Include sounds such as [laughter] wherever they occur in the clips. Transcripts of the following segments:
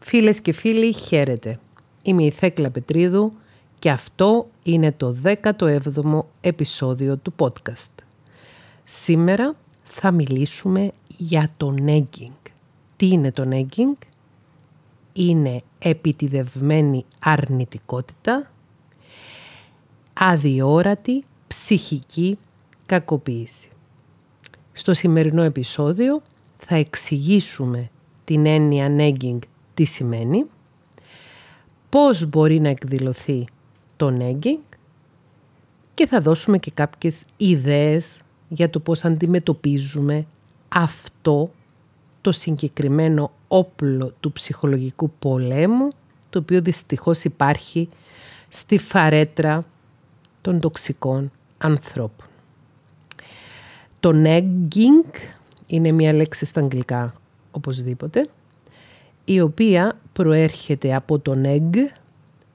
Φίλες και φίλοι, χαίρετε. Είμαι η Θέκλα Πετρίδου και αυτό είναι το 17ο επεισόδιο του podcast. Σήμερα θα μιλήσουμε για το negging. Τι είναι το negging? Είναι επιτιδευμένη αρνητικότητα, αδιόρατη ψυχική κακοποίηση. Στο σημερινό επεισόδιο θα εξηγήσουμε την έννοια negging τι σημαίνει, πώς μπορεί να εκδηλωθεί το negging και θα δώσουμε και κάποιες ιδέες για το πώς αντιμετωπίζουμε αυτό το συγκεκριμένο όπλο του ψυχολογικού πολέμου το οποίο δυστυχώς υπάρχει στη φαρέτρα των τοξικών ανθρώπων. Το negging είναι μια λέξη στα αγγλικά οπωσδήποτε η οποία προέρχεται από το neg,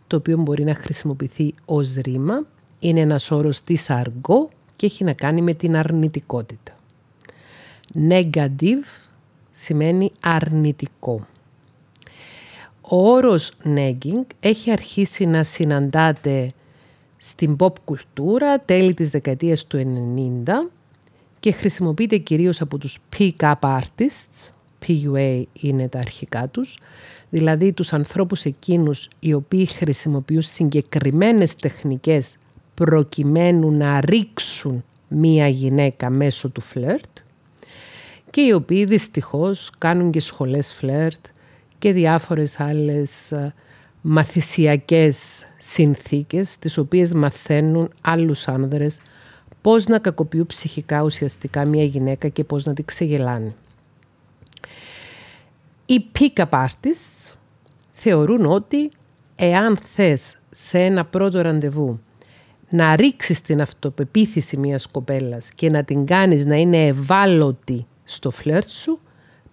το οποίο μπορεί να χρησιμοποιηθεί ως ρήμα. Είναι ένας όρος της αργό και έχει να κάνει με την αρνητικότητα. Negative σημαίνει αρνητικό. Ο όρος negging έχει αρχίσει να συναντάται στην pop κουλτούρα τέλη της δεκαετίας του 90 και χρησιμοποιείται κυρίως από τους pick-up artists, PUA είναι τα αρχικά τους, δηλαδή τους ανθρώπους εκείνους οι οποίοι χρησιμοποιούν συγκεκριμένες τεχνικές προκειμένου να ρίξουν μία γυναίκα μέσω του φλερτ και οι οποίοι δυστυχώς κάνουν και σχολές φλερτ και διάφορες άλλες ε, μαθησιακές συνθήκες τις οποίες μαθαίνουν άλλους άνδρες πώς να κακοποιούν ψυχικά ουσιαστικά μία γυναίκα και πώς να την ξεγελάνε. Οι pick-up artists θεωρούν ότι εάν θες σε ένα πρώτο ραντεβού να ρίξεις την αυτοπεποίθηση μιας κοπέλας και να την κάνεις να είναι ευάλωτη στο φλερτ σου,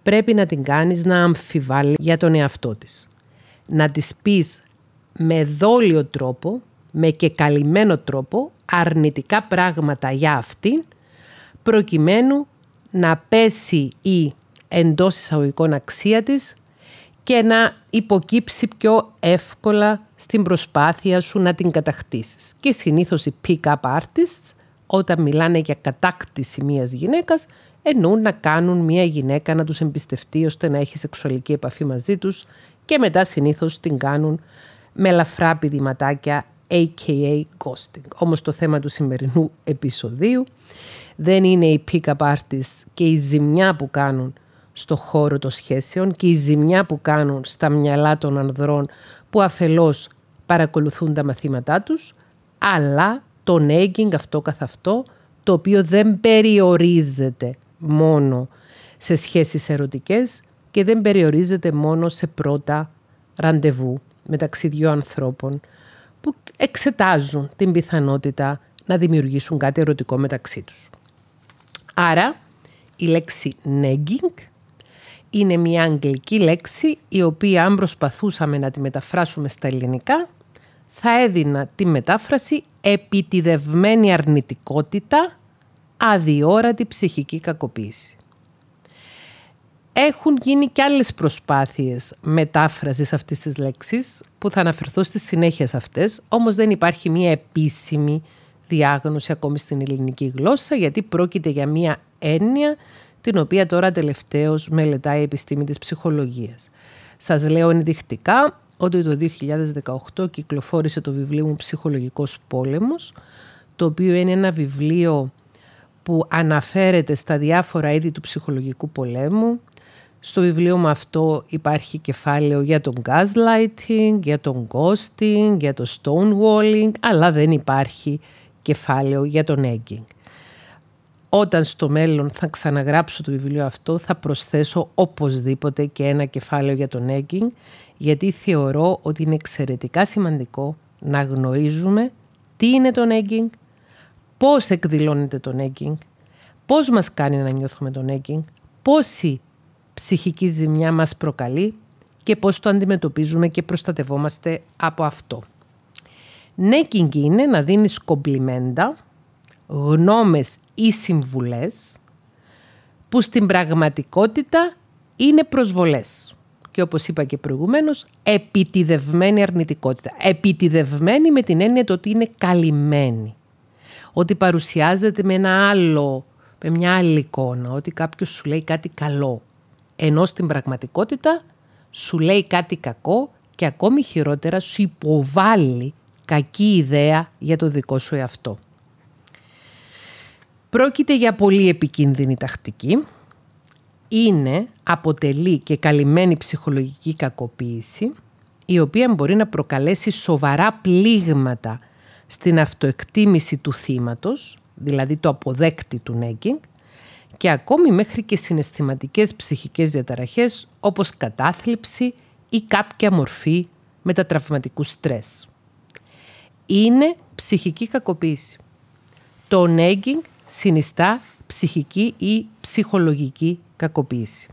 πρέπει να την κάνεις να αμφιβάλλει για τον εαυτό της. Να της πεις με δόλιο τρόπο, με και καλυμμένο τρόπο, αρνητικά πράγματα για αυτήν, προκειμένου να πέσει η εντός εισαγωγικών αξία της και να υποκύψει πιο εύκολα στην προσπάθεια σου να την κατακτήσεις. Και συνήθως οι pick-up artists όταν μιλάνε για κατάκτηση μιας γυναίκας εννοούν να κάνουν μια γυναίκα να τους εμπιστευτεί ώστε να έχει σεξουαλική επαφή μαζί τους και μετά συνήθως την κάνουν με ελαφρά πηδηματάκια aka ghosting. Όμως το θέμα του σημερινού επεισοδίου δεν είναι οι pick-up artists και η ζημιά που κάνουν στο χώρο των σχέσεων και η ζημιά που κάνουν στα μυαλά των ανδρών που αφελώς παρακολουθούν τα μαθήματά τους, αλλά το nagging αυτό καθ' αυτό, το οποίο δεν περιορίζεται μόνο σε σχέσεις ερωτικές και δεν περιορίζεται μόνο σε πρώτα ραντεβού μεταξύ δύο ανθρώπων που εξετάζουν την πιθανότητα να δημιουργήσουν κάτι ερωτικό μεταξύ τους. Άρα, η λέξη nagging είναι μια αγγλική λέξη η οποία αν προσπαθούσαμε να τη μεταφράσουμε στα ελληνικά θα έδινα τη μετάφραση επιτιδευμένη αρνητικότητα, αδιόρατη ψυχική κακοποίηση. Έχουν γίνει και άλλες προσπάθειες μετάφρασης αυτής της λέξης που θα αναφερθώ στη συνέχεια σε αυτές, όμως δεν υπάρχει μια επίσημη διάγνωση ακόμη στην ελληνική γλώσσα γιατί πρόκειται για μια έννοια την οποία τώρα τελευταίως μελετάει η επιστήμη της ψυχολογίας. Σας λέω ενδεικτικά ότι το 2018 κυκλοφόρησε το βιβλίο μου «Ψυχολογικός πόλεμος», το οποίο είναι ένα βιβλίο που αναφέρεται στα διάφορα είδη του ψυχολογικού πολέμου. Στο βιβλίο μου αυτό υπάρχει κεφάλαιο για τον gaslighting, για τον ghosting, για το stonewalling, αλλά δεν υπάρχει κεφάλαιο για τον egging όταν στο μέλλον θα ξαναγράψω το βιβλίο αυτό θα προσθέσω οπωσδήποτε και ένα κεφάλαιο για τον egging γιατί θεωρώ ότι είναι εξαιρετικά σημαντικό να γνωρίζουμε τι είναι τον egging, πώς εκδηλώνεται τον egging, πώς μας κάνει να νιώθουμε τον egging, πόση ψυχική ζημιά μας προκαλεί και πώς το αντιμετωπίζουμε και προστατευόμαστε από αυτό. Negging είναι να δίνεις κομπλιμέντα, γνώμες ή συμβουλές που στην πραγματικότητα είναι προσβολές. και όπως είπα και προηγουμένως, επιτιδευμένη αρνητικότητα. Επιτιδευμένη με την έννοια το ότι είναι καλυμμένη. Ότι παρουσιάζεται με ένα άλλο, με μια άλλη εικόνα, ότι κάποιος σου λέει κάτι καλό. Ενώ στην πραγματικότητα σου λέει κάτι κακό και ακόμη χειρότερα σου υποβάλλει κακή ιδέα για το δικό σου εαυτό. Πρόκειται για πολύ επικίνδυνη τακτική. Είναι, αποτελεί και καλυμμένη ψυχολογική κακοποίηση, η οποία μπορεί να προκαλέσει σοβαρά πλήγματα στην αυτοεκτίμηση του θύματος, δηλαδή το αποδέκτη του νέγκινγκ, και ακόμη μέχρι και συναισθηματικές ψυχικές διαταραχές όπως κατάθλιψη ή κάποια μορφή μετατραυματικού στρες. Είναι ψυχική κακοποίηση. Το nagging συνιστά ψυχική ή ψυχολογική κακοποίηση.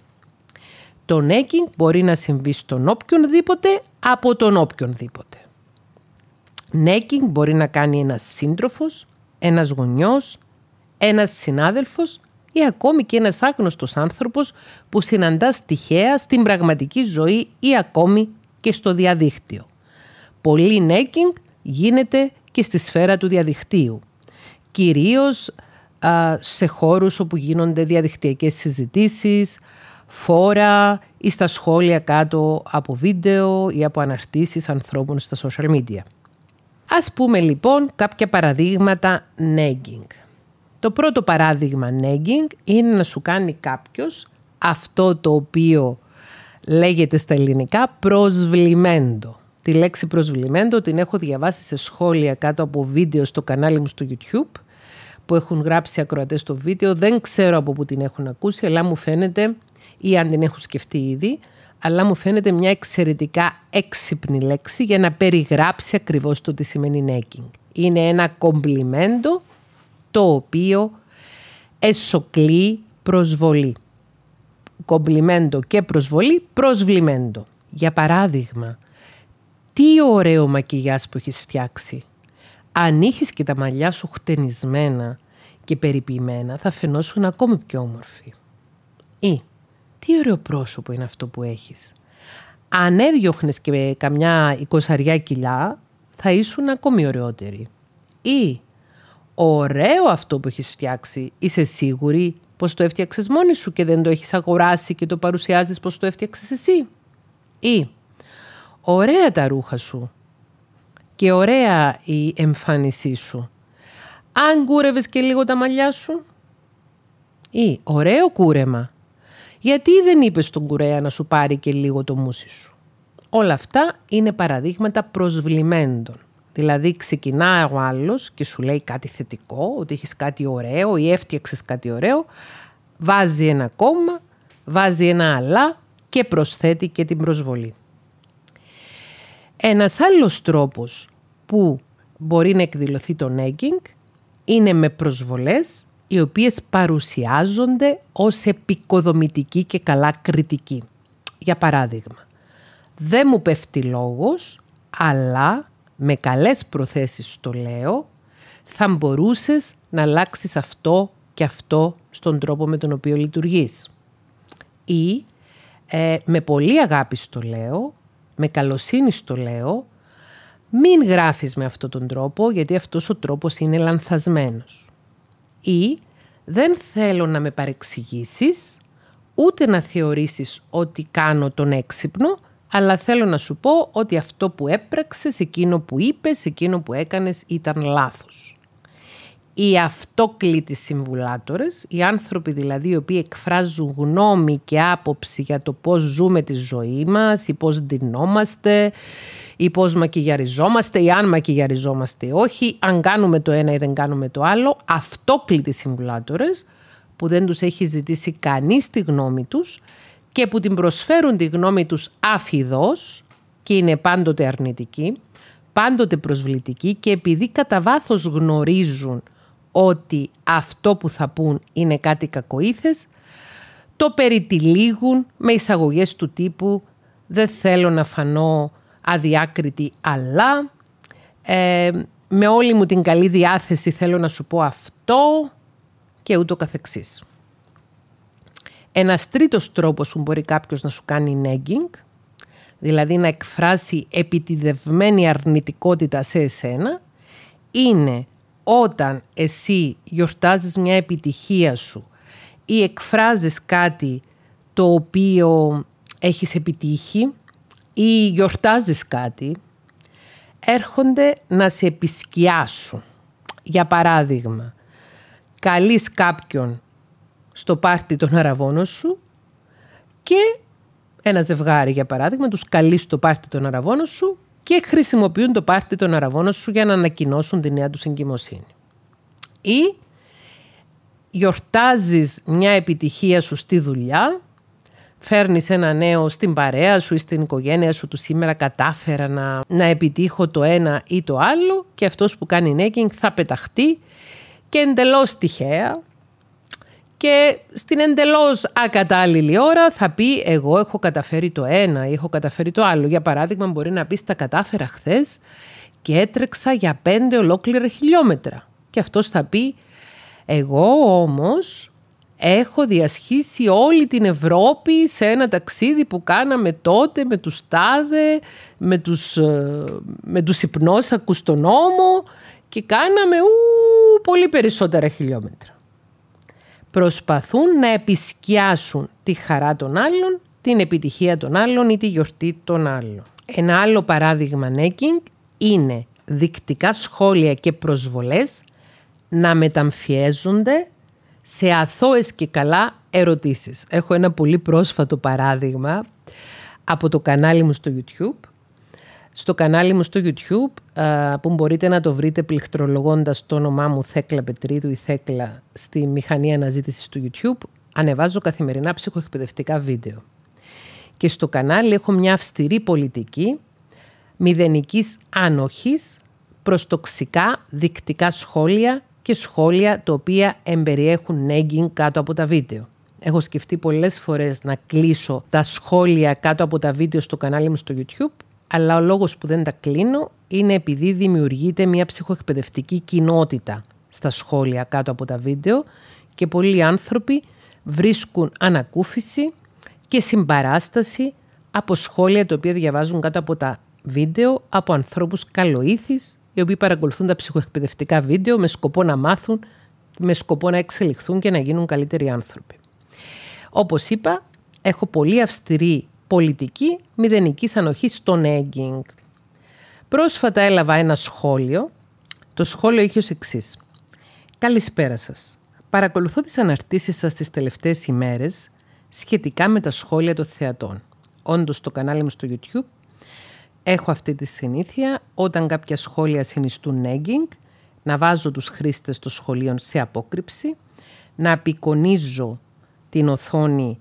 Το nagging μπορεί να συμβεί στον οποιονδήποτε από τον οποιονδήποτε. Nagging μπορεί να κάνει ένας σύντροφος, ένας γονιός, ένας συνάδελφος ή ακόμη και ένας άγνωστος άνθρωπος που συναντά τυχαία στην πραγματική ζωή ή ακόμη και στο διαδίκτυο. Πολύ νέκινγκ γίνεται και στη σφαίρα του διαδικτύου. Κυρίως σε χώρους όπου γίνονται διαδικτυακές συζητήσεις, φόρα ή στα σχόλια κάτω από βίντεο ή από αναρτήσεις ανθρώπων στα social media. Ας πούμε λοιπόν κάποια παραδείγματα nagging. Το πρώτο παράδειγμα nagging είναι να σου κάνει κάποιος αυτό το οποίο λέγεται στα ελληνικά προσβλημέντο. Τη λέξη προσβλημέντο την έχω διαβάσει σε σχόλια κάτω από βίντεο στο κανάλι μου στο YouTube που έχουν γράψει ακροατές στο βίντεο. Δεν ξέρω από πού την έχουν ακούσει, αλλά μου φαίνεται, ή αν την έχουν σκεφτεί ήδη, αλλά μου φαίνεται μια εξαιρετικά έξυπνη λέξη για να περιγράψει ακριβώς το τι σημαίνει necking. Είναι ένα κομπλιμέντο το οποίο εσωκλεί προσβολή. Κομπλιμέντο και προσβολή, προσβλημέντο. Για παράδειγμα, τι ωραίο μακιγιάς που έχεις φτιάξει. Αν είχες και τα μαλλιά σου χτενισμένα και περιποιημένα, θα φαινόσουν ακόμη πιο όμορφη. Ή, τι ωραίο πρόσωπο είναι αυτό που έχεις. Αν έδιωχνες και καμιά εικοσαριά κιλά, θα ήσουν ακόμη ωραιότερη. Ή, ωραίο αυτό που έχεις φτιάξει, είσαι σίγουρη πως το έφτιαξες μόνης σου και δεν το έχεις αγοράσει και το παρουσιάζεις πως το έφτιαξες εσύ. Ή, ωραία τα ρούχα σου και ωραία η εμφάνισή σου. Αν κούρευες και λίγο τα μαλλιά σου. Ή, ωραίο κούρεμα. Γιατί δεν είπες στον κουρέα να σου πάρει και λίγο το μουσι σου. Όλα αυτά είναι παραδείγματα προσβλημέντων. Δηλαδή ξεκινάει ο άλλος και σου λέει κάτι θετικό, ότι έχεις κάτι ωραίο ή έφτιαξες κάτι ωραίο, βάζει ένα κόμμα, βάζει ένα αλλά και προσθέτει και την προσβολή. Ένας άλλος τρόπος που μπορεί να εκδηλωθεί το nagging είναι με προσβολές οι οποίες παρουσιάζονται ως επικοδομητική και καλά κριτική. Για παράδειγμα, δεν μου πέφτει λόγος, αλλά με καλές προθέσεις το λέω, θα μπορούσες να αλλάξεις αυτό και αυτό στον τρόπο με τον οποίο λειτουργείς. Ή ε, με πολύ αγάπη στο λέω, με καλοσύνη στο λέω, μην γράφεις με αυτόν τον τρόπο γιατί αυτός ο τρόπος είναι λανθασμένος. Ή δεν θέλω να με παρεξηγήσεις, ούτε να θεωρήσεις ότι κάνω τον έξυπνο, αλλά θέλω να σου πω ότι αυτό που έπραξες, εκείνο που είπες, εκείνο που έκανες ήταν λάθος. Οι αυτόκλητοι συμβουλάτορες, οι άνθρωποι δηλαδή οι οποίοι εκφράζουν γνώμη και άποψη για το πώς ζούμε τη ζωή μας ή πώς ντυνόμαστε ή πώς μακιγιαριζόμαστε ή αν μακιγιαριζόμαστε όχι, αν κάνουμε το ένα ή δεν κάνουμε το άλλο, αυτόκλητοι συμβουλάτορες που δεν τους έχει ζητήσει κανείς τη γνώμη τους και που την προσφέρουν τη γνώμη τους αφιδός και είναι πάντοτε αρνητική, πάντοτε προσβλητική και επειδή κατά βάθος γνωρίζουν ότι αυτό που θα πούν είναι κάτι κακοήθες, το περιτυλίγουν με εισαγωγές του τύπου «δεν θέλω να φανώ αδιάκριτη, αλλά ε, με όλη μου την καλή διάθεση θέλω να σου πω αυτό» και ούτω καθεξής. Ένας τρίτος τρόπος που μπορεί κάποιος να σου κάνει nagging δηλαδή να εκφράσει επιτιδευμένη αρνητικότητα σε εσένα, είναι όταν εσύ γιορτάζεις μια επιτυχία σου ή εκφράζεις κάτι το οποίο έχεις επιτύχει ή γιορτάζεις κάτι, έρχονται να σε επισκιάσουν. Για παράδειγμα, καλείς κάποιον στο πάρτι των αραβώνων σου και ένα ζευγάρι, για παράδειγμα, τους καλείς στο πάρτι των αραβώνων σου και χρησιμοποιούν το πάρτι των αραβώνων σου για να ανακοινώσουν τη νέα τους εγκυμοσύνη. Ή γιορτάζεις μια επιτυχία σου στη δουλειά, φέρνεις ένα νέο στην παρέα σου ή στην οικογένεια σου του σήμερα κατάφερα να, να επιτύχω το ένα ή το άλλο και αυτός που κάνει νέκινγκ θα πεταχτεί και εντελώς τυχαία και στην εντελώς ακατάλληλη ώρα θα πει εγώ έχω καταφέρει το ένα ή έχω καταφέρει το άλλο. Για παράδειγμα μπορεί να πεις τα κατάφερα χθες και έτρεξα για πέντε ολόκληρα χιλιόμετρα. Και αυτός θα πει εγώ όμως έχω διασχίσει όλη την Ευρώπη σε ένα ταξίδι που κάναμε τότε με τους τάδε, με τους, ε, με τους υπνόσακους στον νόμο και κάναμε ου, πολύ περισσότερα χιλιόμετρα προσπαθούν να επισκιάσουν τη χαρά των άλλων, την επιτυχία των άλλων ή τη γιορτή των άλλων. Ένα άλλο παράδειγμα νέκινγκ είναι δεικτικά σχόλια και προσβολές να μεταμφιέζονται σε αθώες και καλά ερωτήσεις. Έχω ένα πολύ πρόσφατο παράδειγμα από το κανάλι μου στο YouTube στο κανάλι μου στο YouTube που μπορείτε να το βρείτε πληκτρολογώντας το όνομά μου Θέκλα Πετρίδου ή Θέκλα στη μηχανή αναζήτησης του YouTube ανεβάζω καθημερινά ψυχοεκπαιδευτικά βίντεο. Και στο κανάλι έχω μια αυστηρή πολιτική μηδενικής άνοχης προς τοξικά δεικτικά σχόλια και σχόλια τα οποία εμπεριέχουν nagging κάτω από τα βίντεο. Έχω σκεφτεί πολλές φορές να κλείσω τα σχόλια κάτω από τα βίντεο στο κανάλι μου στο YouTube αλλά ο λόγος που δεν τα κλείνω είναι επειδή δημιουργείται μια ψυχοεκπαιδευτική κοινότητα στα σχόλια κάτω από τα βίντεο και πολλοί άνθρωποι βρίσκουν ανακούφιση και συμπαράσταση από σχόλια τα οποία διαβάζουν κάτω από τα βίντεο από ανθρώπους καλοήθης οι οποίοι παρακολουθούν τα ψυχοεκπαιδευτικά βίντεο με σκοπό να μάθουν, με σκοπό να εξελιχθούν και να γίνουν καλύτεροι άνθρωποι. Όπως είπα, έχω πολύ αυστηρή πολιτική μηδενικής ανοχής στο egging. Πρόσφατα έλαβα ένα σχόλιο. Το σχόλιο είχε ως εξής. Καλησπέρα σας. Παρακολουθώ τις αναρτήσεις σας τις τελευταίες ημέρες σχετικά με τα σχόλια των θεατών. Όντως στο κανάλι μου στο YouTube έχω αυτή τη συνήθεια όταν κάποια σχόλια συνιστούν egging να βάζω τους χρήστες των σχολείων σε απόκρυψη, να απεικονίζω την οθόνη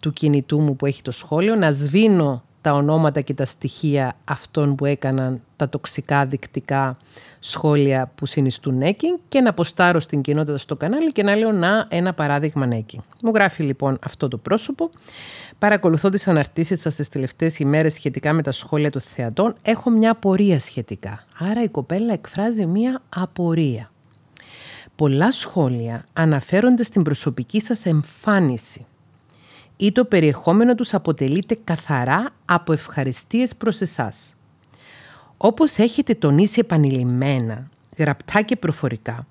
του κινητού μου που έχει το σχόλιο, να σβήνω τα ονόματα και τα στοιχεία αυτών που έκαναν τα τοξικά δεικτικά σχόλια που συνιστούν νέκινγκ και να αποστάρω στην κοινότητα στο κανάλι και να λέω να ένα παράδειγμα νέκινγκ. Μου γράφει λοιπόν αυτό το πρόσωπο. Παρακολουθώ τις αναρτήσεις σας τις τελευταίες ημέρες σχετικά με τα σχόλια των θεατών. Έχω μια απορία σχετικά. Άρα η κοπέλα εκφράζει μια απορία. Πολλά σχόλια αναφέρονται στην προσωπική σας εμφάνιση ή το περιεχόμενο τους αποτελείται καθαρά από ευχαριστίες προς εσάς. Όπως έχετε τονίσει επανειλημμένα, γραπτά και προφορικά,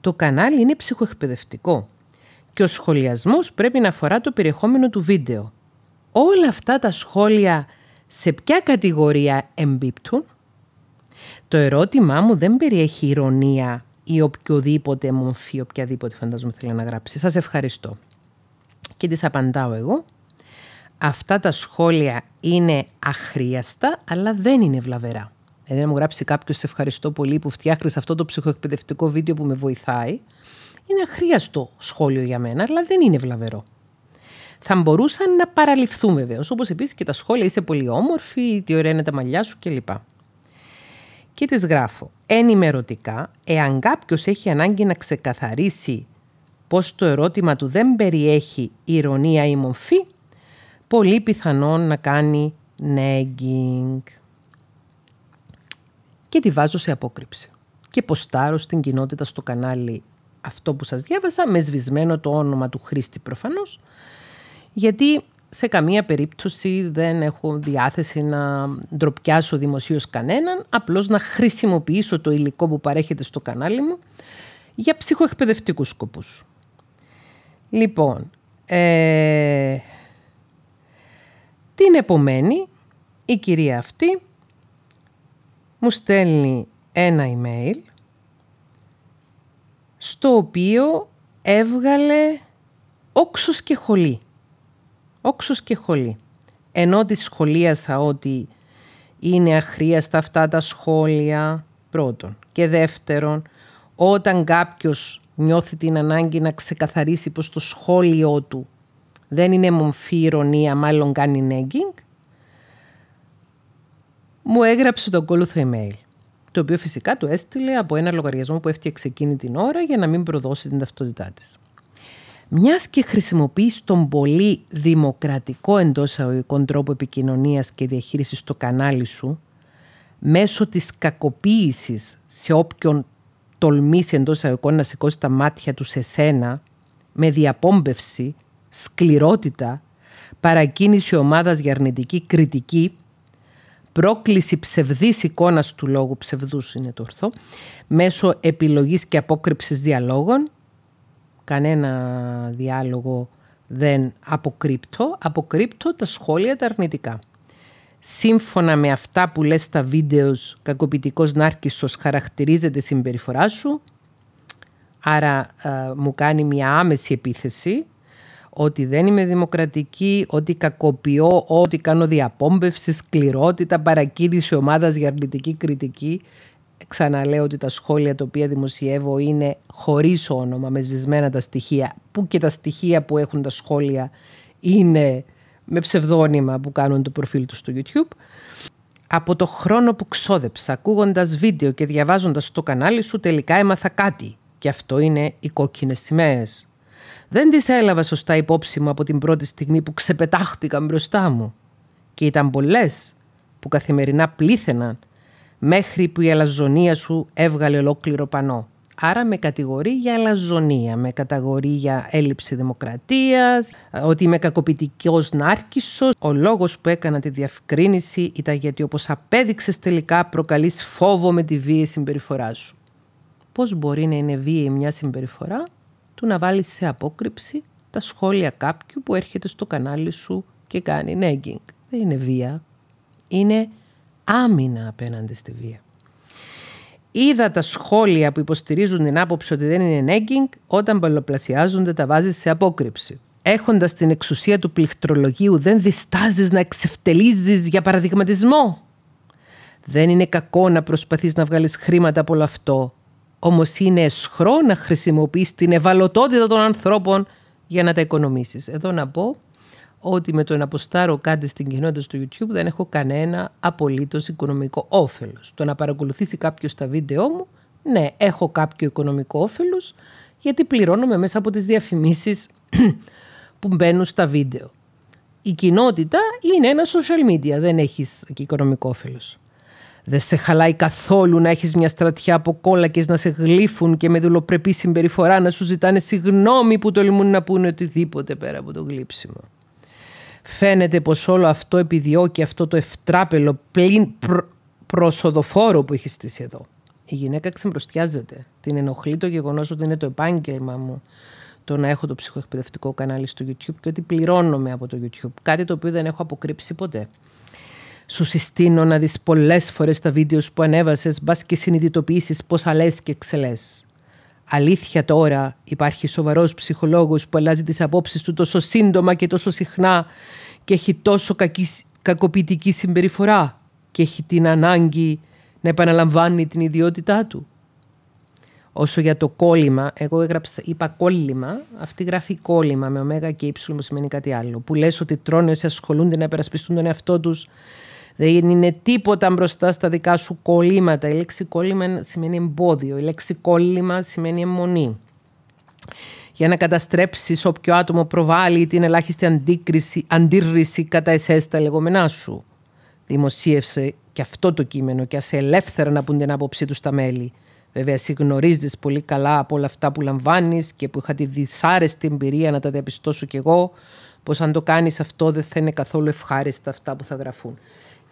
το κανάλι είναι ψυχοεκπαιδευτικό και ο σχολιασμός πρέπει να αφορά το περιεχόμενο του βίντεο. Όλα αυτά τα σχόλια σε ποια κατηγορία εμπίπτουν; Το ερώτημά μου δεν περιέχει ηρωνία ή οποιοδήποτε μορφή, οποιαδήποτε φαντάζομαι θέλει να γράψει. Σας ευχαριστώ και της απαντάω εγώ. Αυτά τα σχόλια είναι αχρίαστα, αλλά δεν είναι βλαβερά. Δηλαδή, να μου γράψει κάποιος, σε ευχαριστώ πολύ που φτιάχνεις αυτό το ψυχοεκπαιδευτικό βίντεο που με βοηθάει. Είναι αχρίαστο σχόλιο για μένα, αλλά δεν είναι βλαβερό. Θα μπορούσαν να παραληφθούν βεβαίως, όπως επίσης και τα σχόλια είσαι πολύ όμορφη, τι ωραία είναι τα μαλλιά σου κλπ. Και τη γράφω ενημερωτικά, εάν κάποιος έχει ανάγκη να ξεκαθαρίσει πως το ερώτημα του δεν περιέχει ηρωνία ή μορφή, πολύ πιθανόν να κάνει nagging. Και τη βάζω σε απόκρυψη. Και ποστάρω στην κοινότητα στο κανάλι αυτό που σας διάβασα, με σβησμένο το όνομα του χρήστη προφανώς, γιατί σε καμία περίπτωση δεν έχω διάθεση να ντροπιάσω δημοσίως κανέναν, απλώς να χρησιμοποιήσω το υλικό που παρέχεται στο κανάλι μου για ψυχοεκπαιδευτικούς σκοπούς. Λοιπόν, ε, την επομένη η κυρία αυτή μου στέλνει ένα email στο οποίο έβγαλε όξος και χολή. Όξος και χολή. Ενώ τη σχολίασα ότι είναι αχρίαστα αυτά τα σχόλια πρώτον. Και δεύτερον, όταν κάποιος νιώθει την ανάγκη να ξεκαθαρίσει πως το σχόλιο του δεν είναι μομφή ηρωνία, μάλλον κάνει nagging, μου έγραψε το ακόλουθο email. Το οποίο φυσικά του έστειλε από ένα λογαριασμό που έφτιαξε εκείνη την ώρα για να μην προδώσει την ταυτότητά της. Μιας και χρησιμοποιείς τον πολύ δημοκρατικό εντός αγωγικών τρόπο επικοινωνίας και διαχείρισης στο κανάλι σου, μέσω της κακοποίησης σε όποιον τολμήσει εντός αγωγικών να σηκώσει τα μάτια του σε σένα, με διαπόμπευση, σκληρότητα, παρακίνηση ομάδας για αρνητική κριτική, πρόκληση ψευδής εικόνας του λόγου, ψευδούς είναι το ορθό, μέσω επιλογής και απόκρυψης διαλόγων, κανένα διάλογο δεν αποκρύπτω, αποκρύπτω τα σχόλια τα αρνητικά. Σύμφωνα με αυτά που λες στα βίντεο, κακοποιητικός νάρκισσος χαρακτηρίζεται συμπεριφορά σου, άρα μου κάνει μια άμεση επίθεση, ότι δεν είμαι δημοκρατική, ότι κακοποιώ, ότι κάνω διαπόμπευση, σκληρότητα, παρακίνηση ομάδας για αρνητική κριτική. Ξαναλέω ότι τα σχόλια τα οποία δημοσιεύω είναι χωρίς όνομα, με σβησμένα τα στοιχεία, που και τα στοιχεία που έχουν τα σχόλια είναι με ψευδόνυμα που κάνουν το προφίλ τους στο YouTube. Από το χρόνο που ξόδεψα ακούγοντας βίντεο και διαβάζοντας το κανάλι σου τελικά έμαθα κάτι και αυτό είναι οι κόκκινες σημαίες. Δεν τις έλαβα σωστά υπόψη μου από την πρώτη στιγμή που ξεπετάχτηκαν μπροστά μου και ήταν πολλές που καθημερινά πλήθαιναν μέχρι που η αλαζονία σου έβγαλε ολόκληρο πανό. Άρα με κατηγορεί για αλαζονία, με κατηγορεί για έλλειψη δημοκρατίας, ότι είμαι κακοποιητικός νάρκισσος. Ο λόγος που έκανα τη διευκρίνηση ήταν γιατί όπως απέδειξες τελικά προκαλείς φόβο με τη βίαιη συμπεριφορά σου. Πώς μπορεί να είναι βίαιη μια συμπεριφορά του να βάλεις σε απόκρυψη τα σχόλια κάποιου που έρχεται στο κανάλι σου και κάνει nagging; Δεν είναι βία. Είναι άμυνα απέναντι στη βία. Είδα τα σχόλια που υποστηρίζουν την άποψη ότι δεν είναι nagging όταν πολλαπλασιάζονται τα βάζεις σε απόκρυψη. Έχοντας την εξουσία του πληκτρολογίου δεν διστάζεις να εξευτελίζεις για παραδειγματισμό. Δεν είναι κακό να προσπαθείς να βγάλεις χρήματα από όλο αυτό. Όμως είναι εσχρό να χρησιμοποιείς την ευαλωτότητα των ανθρώπων για να τα οικονομήσεις. Εδώ να πω ότι με το να αποστάρω κάτι στην κοινότητα στο YouTube δεν έχω κανένα απολύτως οικονομικό όφελος. Το να παρακολουθήσει κάποιος τα βίντεό μου, ναι, έχω κάποιο οικονομικό όφελος, γιατί πληρώνομαι μέσα από τις διαφημίσεις [clears throat] που μπαίνουν στα βίντεο. Η κοινότητα είναι ένα social media, δεν έχεις οικονομικό όφελος. Δεν σε χαλάει καθόλου να έχεις μια στρατιά από κόλακες να σε γλύφουν και με δουλοπρεπή συμπεριφορά να σου ζητάνε συγγνώμη που τολμούν να πούνε οτιδήποτε πέρα από το γλύψιμο. Φαίνεται πως όλο αυτό επιδιώκει αυτό το ευτράπελο πλην προσοδοφόρο που έχει στήσει εδώ. Η γυναίκα ξεμπροστιάζεται. Την ενοχλεί το γεγονός ότι είναι το επάγγελμα μου το να έχω το ψυχοεκπαιδευτικό κανάλι στο YouTube και ότι πληρώνομαι από το YouTube. Κάτι το οποίο δεν έχω αποκρύψει ποτέ. Σου συστήνω να δεις πολλές φορές τα βίντεο που ανέβασες, μπας και συνειδητοποιήσεις πόσα λες και ξελές. Αλήθεια τώρα υπάρχει σοβαρός ψυχολόγος που αλλάζει τις απόψεις του τόσο σύντομα και τόσο συχνά και έχει τόσο κακή, κακοποιητική συμπεριφορά και έχει την ανάγκη να επαναλαμβάνει την ιδιότητά του. Όσο για το κόλλημα, εγώ έγραψα, είπα κόλλημα, αυτή γράφει κόλλημα με ωμέγα και ύψιλο σημαίνει κάτι άλλο. Που λες ότι τρώνε όσοι ασχολούνται να περασπιστούν τον εαυτό τους δεν είναι τίποτα μπροστά στα δικά σου κολλήματα. Η λέξη κόλλημα σημαίνει εμπόδιο. Η λέξη κόλλημα σημαίνει αιμονή. Για να καταστρέψεις όποιο άτομο προβάλλει την ελάχιστη αντίκριση, αντίρρηση κατά εσές τα λεγόμενά σου. Δημοσίευσε και αυτό το κείμενο και άσε ελεύθερα να πούν την άποψή τους στα μέλη. Βέβαια, εσύ γνωρίζεις πολύ καλά από όλα αυτά που λαμβάνεις και που είχα τη δυσάρεστη εμπειρία να τα διαπιστώσω κι εγώ πως αν το κάνεις αυτό δεν θα είναι καθόλου ευχάριστα αυτά που θα γραφούν.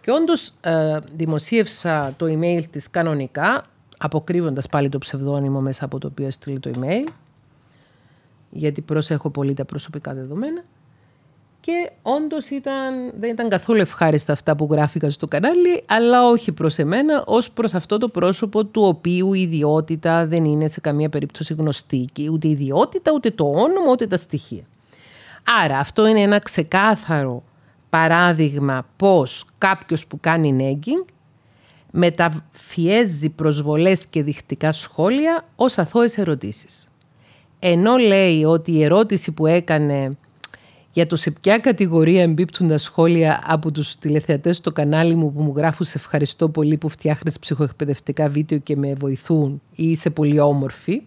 Και όντως ε, δημοσίευσα το email της κανονικά, αποκρύβοντας πάλι το ψευδόνυμο μέσα από το οποίο έστειλε το email, γιατί προσέχω πολύ τα προσωπικά δεδομένα. Και όντως δεν ήταν καθόλου ευχάριστα αυτά που γράφηκα στο κανάλι, αλλά όχι προς εμένα, ως προς αυτό το πρόσωπο του οποίου η ιδιότητα δεν είναι σε καμία περίπτωση γνωστή. ούτε η ιδιότητα, ούτε το όνομα, ούτε τα στοιχεία. Άρα αυτό είναι ένα ξεκάθαρο παράδειγμα πώς κάποιος που κάνει negging μεταφιέζει προσβολές και δεικτικά σχόλια ως αθώες ερωτήσεις. Ενώ λέει ότι η ερώτηση που έκανε για το σε ποια κατηγορία εμπίπτουν τα σχόλια από τους τηλεθεατές στο κανάλι μου που μου γράφουν σε ευχαριστώ πολύ που φτιάχνεις ψυχοεκπαιδευτικά βίντεο και με βοηθούν ή είσαι πολύ όμορφη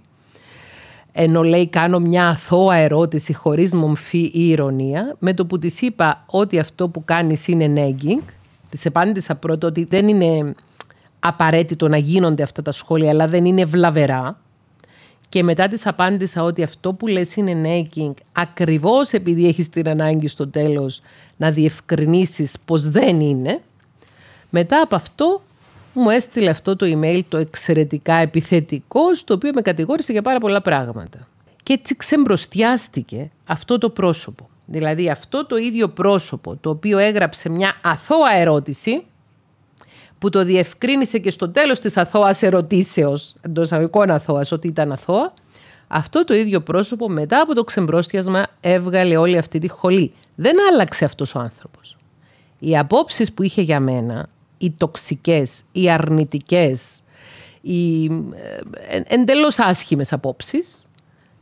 ενώ λέει κάνω μια αθώα ερώτηση χωρίς μομφή ή ηρωνία, με το που της είπα ότι αυτό που κάνεις είναι nagging, της απάντησα πρώτα ότι δεν είναι απαραίτητο να γίνονται αυτά τα σχόλια, αλλά δεν είναι βλαβερά. Και μετά της απάντησα ότι αυτό που λες είναι nagging, ακριβώς επειδή έχεις την ανάγκη στο τέλος να διευκρινίσεις πως δεν είναι. Μετά από αυτό μου έστειλε αυτό το email το εξαιρετικά επιθετικό, στο οποίο με κατηγόρησε για πάρα πολλά πράγματα. Και έτσι ξεμπροστιάστηκε αυτό το πρόσωπο. Δηλαδή αυτό το ίδιο πρόσωπο, το οποίο έγραψε μια αθώα ερώτηση, που το διευκρίνησε και στο τέλος της αθώας ερωτήσεως, εντός αγωγικών αθώας, ότι ήταν αθώα, αυτό το ίδιο πρόσωπο μετά από το ξεμπρόστιασμα έβγαλε όλη αυτή τη χολή. Δεν άλλαξε αυτός ο άνθρωπος. Οι απόψεις που είχε για μένα οι τοξικές, οι αρνητικές, οι ε, εντελώς άσχημες απόψεις,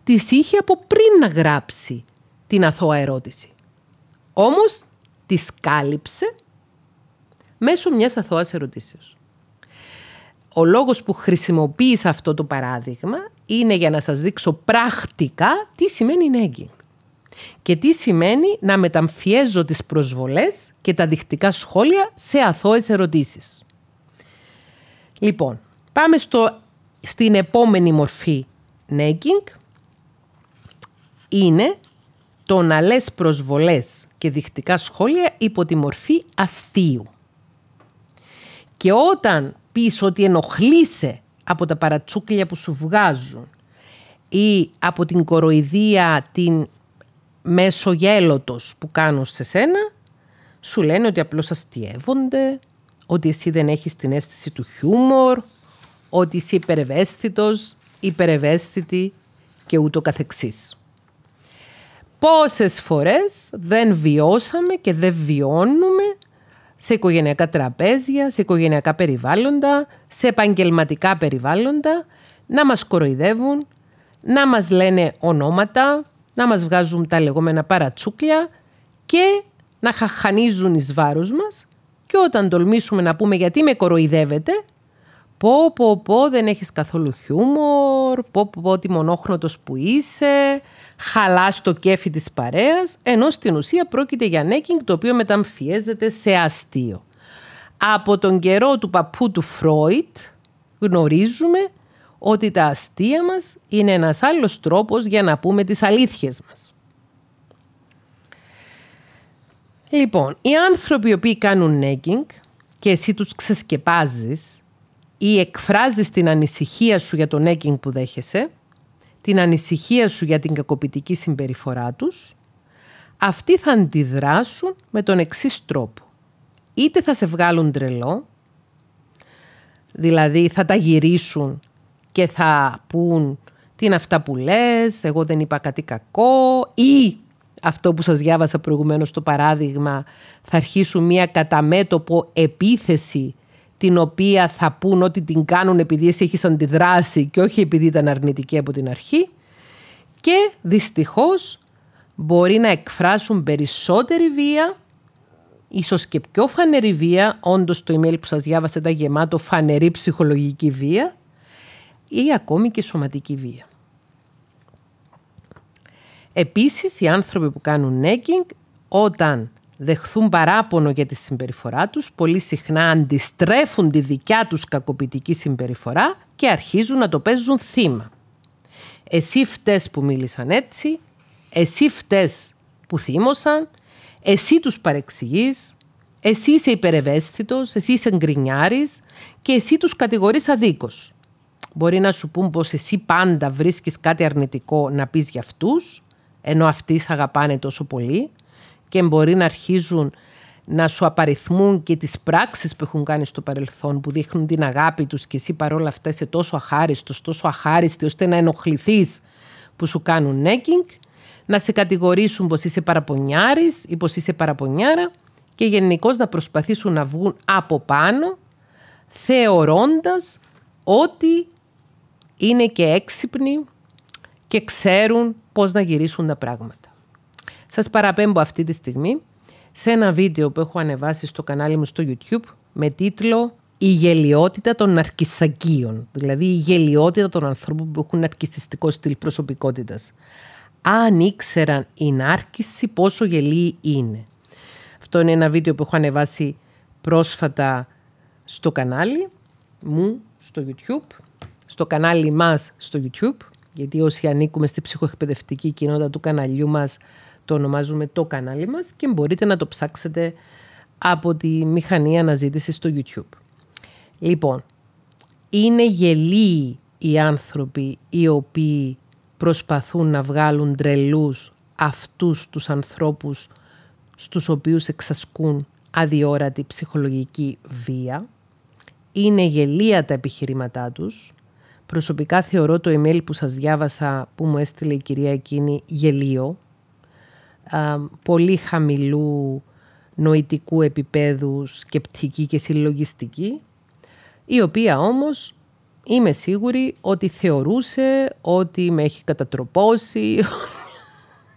τις είχε από πριν να γράψει την αθώα ερώτηση. Όμως τις κάλυψε μέσω μιας αθώας ερωτήσεως. Ο λόγος που χρησιμοποίησα αυτό το παράδειγμα είναι για να σας δείξω πρακτικά τι σημαίνει nagging. Και τι σημαίνει να μεταμφιέζω τις προσβολές και τα δεικτικά σχόλια σε αθώες ερωτήσεις. Λοιπόν, πάμε στο, στην επόμενη μορφή negging. Είναι το να λες προσβολές και δεικτικά σχόλια υπό τη μορφή αστείου. Και όταν πεις ότι ενοχλείσαι από τα παρατσούκλια που σου βγάζουν ή από την κοροϊδία την μέσω γέλοτος που κάνουν σε σένα, σου λένε ότι απλώς αστειεύονται, ότι εσύ δεν έχεις την αίσθηση του χιούμορ, ότι είσαι υπερευαίσθητος, υπερευαίσθητη και ούτω καθεξής. Πόσες φορές δεν βιώσαμε και δεν βιώνουμε σε οικογενειακά τραπέζια, σε οικογενειακά περιβάλλοντα, σε επαγγελματικά περιβάλλοντα, να μας κοροϊδεύουν, να μας λένε ονόματα, να μας βγάζουν τα λεγόμενα παρατσούκλια και να χαχανίζουν εις βάρος μας και όταν τολμήσουμε να πούμε γιατί με κοροϊδεύετε, πω πω πω δεν έχεις καθόλου χιούμορ, πω πω πω τι μονόχνοτος που είσαι, χαλάς το κέφι της παρέας, ενώ στην ουσία πρόκειται για νέκινγκ το οποίο μεταμφιέζεται σε αστείο. Από τον καιρό του παππού του Φρόιτ γνωρίζουμε ότι τα αστεία μας είναι ένας άλλος τρόπος για να πούμε τις αλήθειες μας. Λοιπόν, οι άνθρωποι οι οποίοι κάνουν negging και εσύ τους ξεσκεπάζεις ή εκφράζεις την ανησυχία σου για το negging που δέχεσαι, την ανησυχία σου για την κακοποιητική συμπεριφορά τους, αυτοί θα αντιδράσουν με τον εξής τρόπο. Είτε θα σε βγάλουν τρελό, δηλαδή θα τα γυρίσουν και θα πούν τι είναι αυτά που λες, εγώ δεν είπα κάτι κακό ή αυτό που σας διάβασα προηγουμένως στο παράδειγμα θα αρχίσουν μια καταμέτωπο επίθεση την οποία θα πούν ότι την κάνουν επειδή εσύ έχεις αντιδράσει και όχι επειδή ήταν αρνητική από την αρχή και δυστυχώς μπορεί να εκφράσουν περισσότερη βία ίσως και πιο φανερή βία, όντως το email που σας διάβασα ήταν γεμάτο φανερή ψυχολογική βία ή ακόμη και σωματική βία. Επίσης, οι άνθρωποι που κάνουν negging, όταν δεχθούν παράπονο για τη συμπεριφορά τους, πολύ συχνά αντιστρέφουν τη δικιά τους κακοποιητική συμπεριφορά και αρχίζουν να το παίζουν θύμα. Εσύ φταίς που μίλησαν έτσι, εσύ φταίς που θύμωσαν, εσύ τους παρεξηγείς, εσύ είσαι υπερευαίσθητος, εσύ είσαι γκρινιάρης και εσύ τους κατηγορείς αδίκως. Μπορεί να σου πούν πως εσύ πάντα βρίσκεις κάτι αρνητικό να πεις για αυτούς, ενώ αυτοί σε αγαπάνε τόσο πολύ και μπορεί να αρχίζουν να σου απαριθμούν και τις πράξεις που έχουν κάνει στο παρελθόν που δείχνουν την αγάπη τους και εσύ παρόλα αυτά είσαι τόσο αχάριστος, τόσο αχάριστη ώστε να ενοχληθείς που σου κάνουν νέκινγκ, να σε κατηγορήσουν πως είσαι παραπονιάρης ή πως είσαι παραπονιάρα και γενικώς να προσπαθήσουν να βγουν από πάνω θεωρώντας ότι είναι και έξυπνοι και ξέρουν πώς να γυρίσουν τα πράγματα. Σας παραπέμπω αυτή τη στιγμή σε ένα βίντεο που έχω ανεβάσει στο κανάλι μου στο YouTube με τίτλο «Η γελιότητα των αρκισακίων», δηλαδή η γελιότητα των ανθρώπων που έχουν αρκισιστικό στυλ προσωπικότητας. Αν ήξεραν η νάρκηση πόσο γελοί είναι. Αυτό είναι ένα βίντεο που έχω ανεβάσει πρόσφατα στο κανάλι μου στο YouTube, στο κανάλι μας στο YouTube, γιατί όσοι ανήκουμε στη ψυχοεκπαιδευτική κοινότητα του καναλιού μας το ονομάζουμε το κανάλι μας και μπορείτε να το ψάξετε από τη μηχανή αναζήτηση στο YouTube. Λοιπόν, είναι γελοί οι άνθρωποι οι οποίοι προσπαθούν να βγάλουν τρελούς αυτούς τους ανθρώπους στους οποίους εξασκούν αδιόρατη ψυχολογική βία. Είναι γελία τα επιχειρήματά τους. Προσωπικά θεωρώ το email που σας διάβασα που μου έστειλε η κυρία εκείνη γελίο πολύ χαμηλού νοητικού επίπεδου σκεπτική και συλλογιστική, η οποία όμως είμαι σίγουρη ότι θεωρούσε ότι με έχει κατατροπώσει,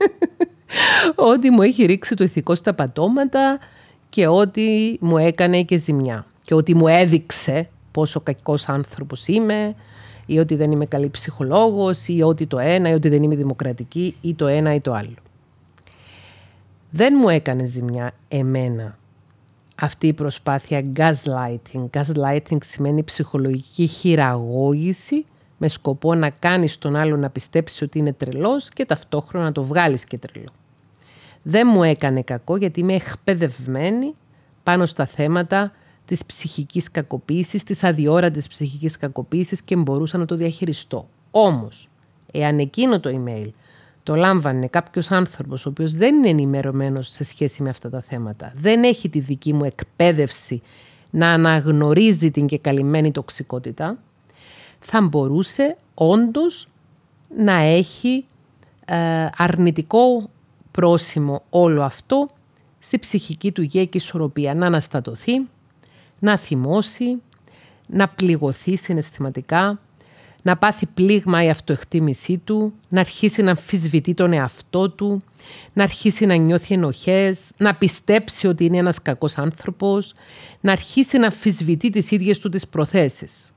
[laughs] ότι μου έχει ρίξει το ηθικό στα πατώματα και ότι μου έκανε και ζημιά. Και ότι μου έδειξε πόσο κακός άνθρωπος είμαι ή ότι δεν είμαι καλή ψυχολόγος ή ότι το ένα ή ότι δεν είμαι δημοκρατική ή το ένα ή το άλλο δεν μου έκανε ζημιά εμένα αυτή η προσπάθεια gaslighting. Gaslighting σημαίνει ψυχολογική χειραγώγηση με σκοπό να κάνεις τον άλλο να πιστέψει ότι είναι τρελός και ταυτόχρονα να το βγάλεις και τρελό. Δεν μου έκανε κακό γιατί είμαι εκπαιδευμένη πάνω στα θέματα της ψυχικής κακοποίησης, της αδιόρατης ψυχικής κακοποίησης και μπορούσα να το διαχειριστώ. Όμως, εάν εκείνο το email το λάμβανε κάποιος άνθρωπος ο οποίος δεν είναι ενημερωμένος σε σχέση με αυτά τα θέματα, δεν έχει τη δική μου εκπαίδευση να αναγνωρίζει την και καλυμμένη τοξικότητα, θα μπορούσε όντως να έχει ε, αρνητικό πρόσημο όλο αυτό στη ψυχική του υγεία και ισορροπία. Να αναστατωθεί, να θυμώσει, να πληγωθεί συναισθηματικά, να πάθει πλήγμα η αυτοεκτίμησή του, να αρχίσει να αμφισβητεί τον εαυτό του, να αρχίσει να νιώθει ενοχές, να πιστέψει ότι είναι ένας κακός άνθρωπος, να αρχίσει να αμφισβητεί τις ίδιες του τις προθέσεις.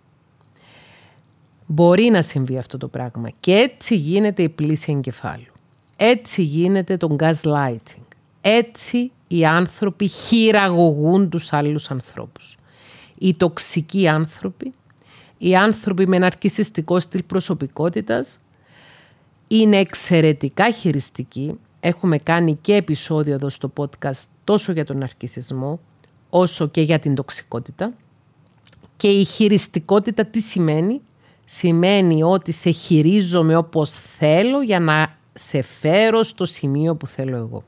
Μπορεί να συμβεί αυτό το πράγμα και έτσι γίνεται η πλήση εγκεφάλου. Έτσι γίνεται το gaslighting. Έτσι οι άνθρωποι χειραγωγούν τους άλλους ανθρώπους. Οι τοξικοί άνθρωποι οι άνθρωποι με ναρκισιστικό στυλ προσωπικότητας είναι εξαιρετικά χειριστικοί. Έχουμε κάνει και επεισόδιο εδώ στο podcast τόσο για τον ναρκισισμό όσο και για την τοξικότητα. Και η χειριστικότητα τι σημαίνει; Σημαίνει ότι σε χειρίζομαι όπως θέλω για να σε φέρω στο σημείο που θέλω εγώ.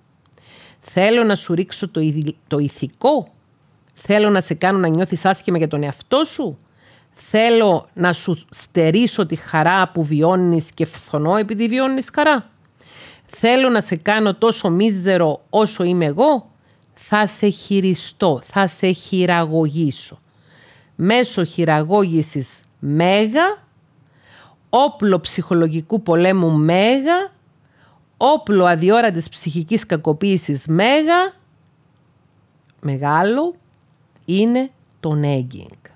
Θέλω να σου ρίξω το, το ηθικό. Θέλω να σε κάνω να νιώθεις άσχημα για τον εαυτό σου θέλω να σου στερήσω τη χαρά που βιώνεις και φθονώ επειδή βιώνεις χαρά. Θέλω να σε κάνω τόσο μίζερο όσο είμαι εγώ. Θα σε χειριστώ, θα σε χειραγωγήσω. Μέσω χειραγώγησης μέγα, όπλο ψυχολογικού πολέμου μέγα, όπλο αδιόρατης ψυχικής κακοποίησης μέγα, μεγάλο, είναι το nagging.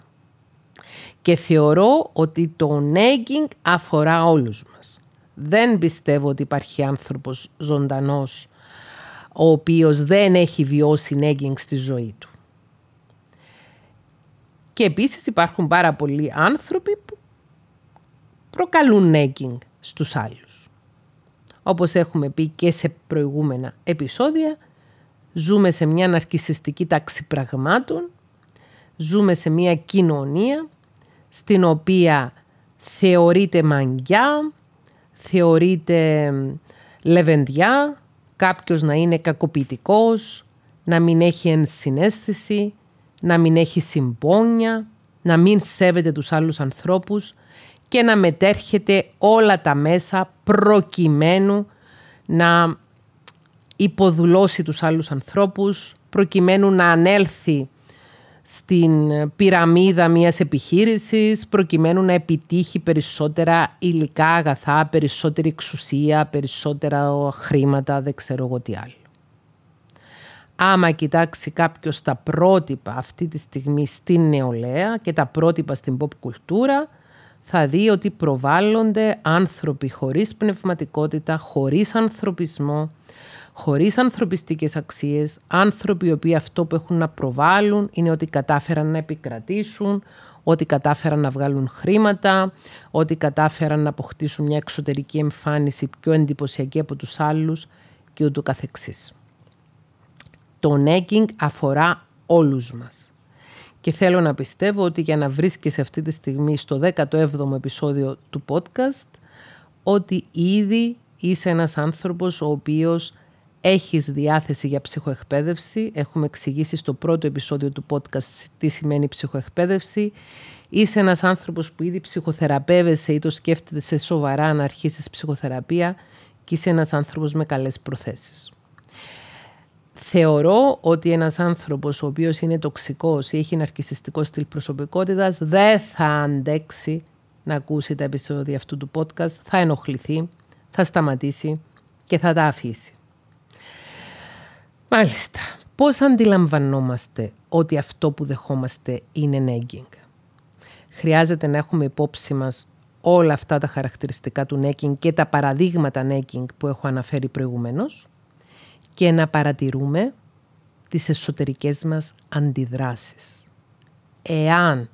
Και θεωρώ ότι το nagging αφορά όλους μας. Δεν πιστεύω ότι υπάρχει άνθρωπος ζωντανός ο οποίος δεν έχει βιώσει nagging στη ζωή του. Και επίσης υπάρχουν πάρα πολλοί άνθρωποι που προκαλούν nagging στους άλλους. Όπως έχουμε πει και σε προηγούμενα επεισόδια, ζούμε σε μια ναρκισιστική τάξη πραγμάτων, ζούμε σε μια κοινωνία στην οποία θεωρείται μαγκιά, θεωρείται λεβεντιά, κάποιος να είναι κακοποιητικός, να μην έχει ενσυναίσθηση, να μην έχει συμπόνια, να μην σέβεται τους άλλους ανθρώπους και να μετέρχεται όλα τα μέσα προκειμένου να υποδουλώσει τους άλλους ανθρώπους, προκειμένου να ανέλθει στην πυραμίδα μιας επιχείρησης, προκειμένου να επιτύχει περισσότερα υλικά αγαθά, περισσότερη εξουσία, περισσότερα χρήματα, δεν ξέρω εγώ τι άλλο. Άμα κοιτάξει κάποιος τα πρότυπα αυτή τη στιγμή στην νεολαία και τα πρότυπα στην pop κουλτούρα, θα δει ότι προβάλλονται άνθρωποι χωρίς πνευματικότητα, χωρίς ανθρωπισμό, χωρίς ανθρωπιστικές αξίες, άνθρωποι οι οποίοι αυτό που έχουν να προβάλλουν είναι ότι κατάφεραν να επικρατήσουν, ότι κατάφεραν να βγάλουν χρήματα, ότι κατάφεραν να αποκτήσουν μια εξωτερική εμφάνιση πιο εντυπωσιακή από τους άλλους και ούτω καθεξής. Το νέκινγκ αφορά όλους μας. Και θέλω να πιστεύω ότι για να βρίσκεσαι αυτή τη στιγμή στο 17ο επεισόδιο του podcast, ότι ήδη είσαι ένας άνθρωπος ο οποίος έχεις διάθεση για ψυχοεκπαίδευση. Έχουμε εξηγήσει στο πρώτο επεισόδιο του podcast τι σημαίνει ψυχοεκπαίδευση. Είσαι ένας άνθρωπος που ήδη ψυχοθεραπεύεσαι ή το σκέφτεται σε σοβαρά να αρχίσεις ψυχοθεραπεία και είσαι ένας άνθρωπος με καλές προθέσεις. Θεωρώ ότι ένας άνθρωπος ο οποίος είναι τοξικός ή έχει ναρκισιστικό στυλ προσωπικότητας δεν θα αντέξει να ακούσει τα επεισόδια αυτού του podcast, θα ενοχληθεί, θα σταματήσει και θα τα αφήσει. Μάλιστα. Πώς αντιλαμβανόμαστε ότι αυτό που δεχόμαστε είναι nagging. Χρειάζεται να έχουμε υπόψη μας όλα αυτά τα χαρακτηριστικά του nagging και τα παραδείγματα nagging που έχω αναφέρει προηγουμένως; Και να παρατηρούμε τις εσωτερικές μας αντιδράσεις. Εάν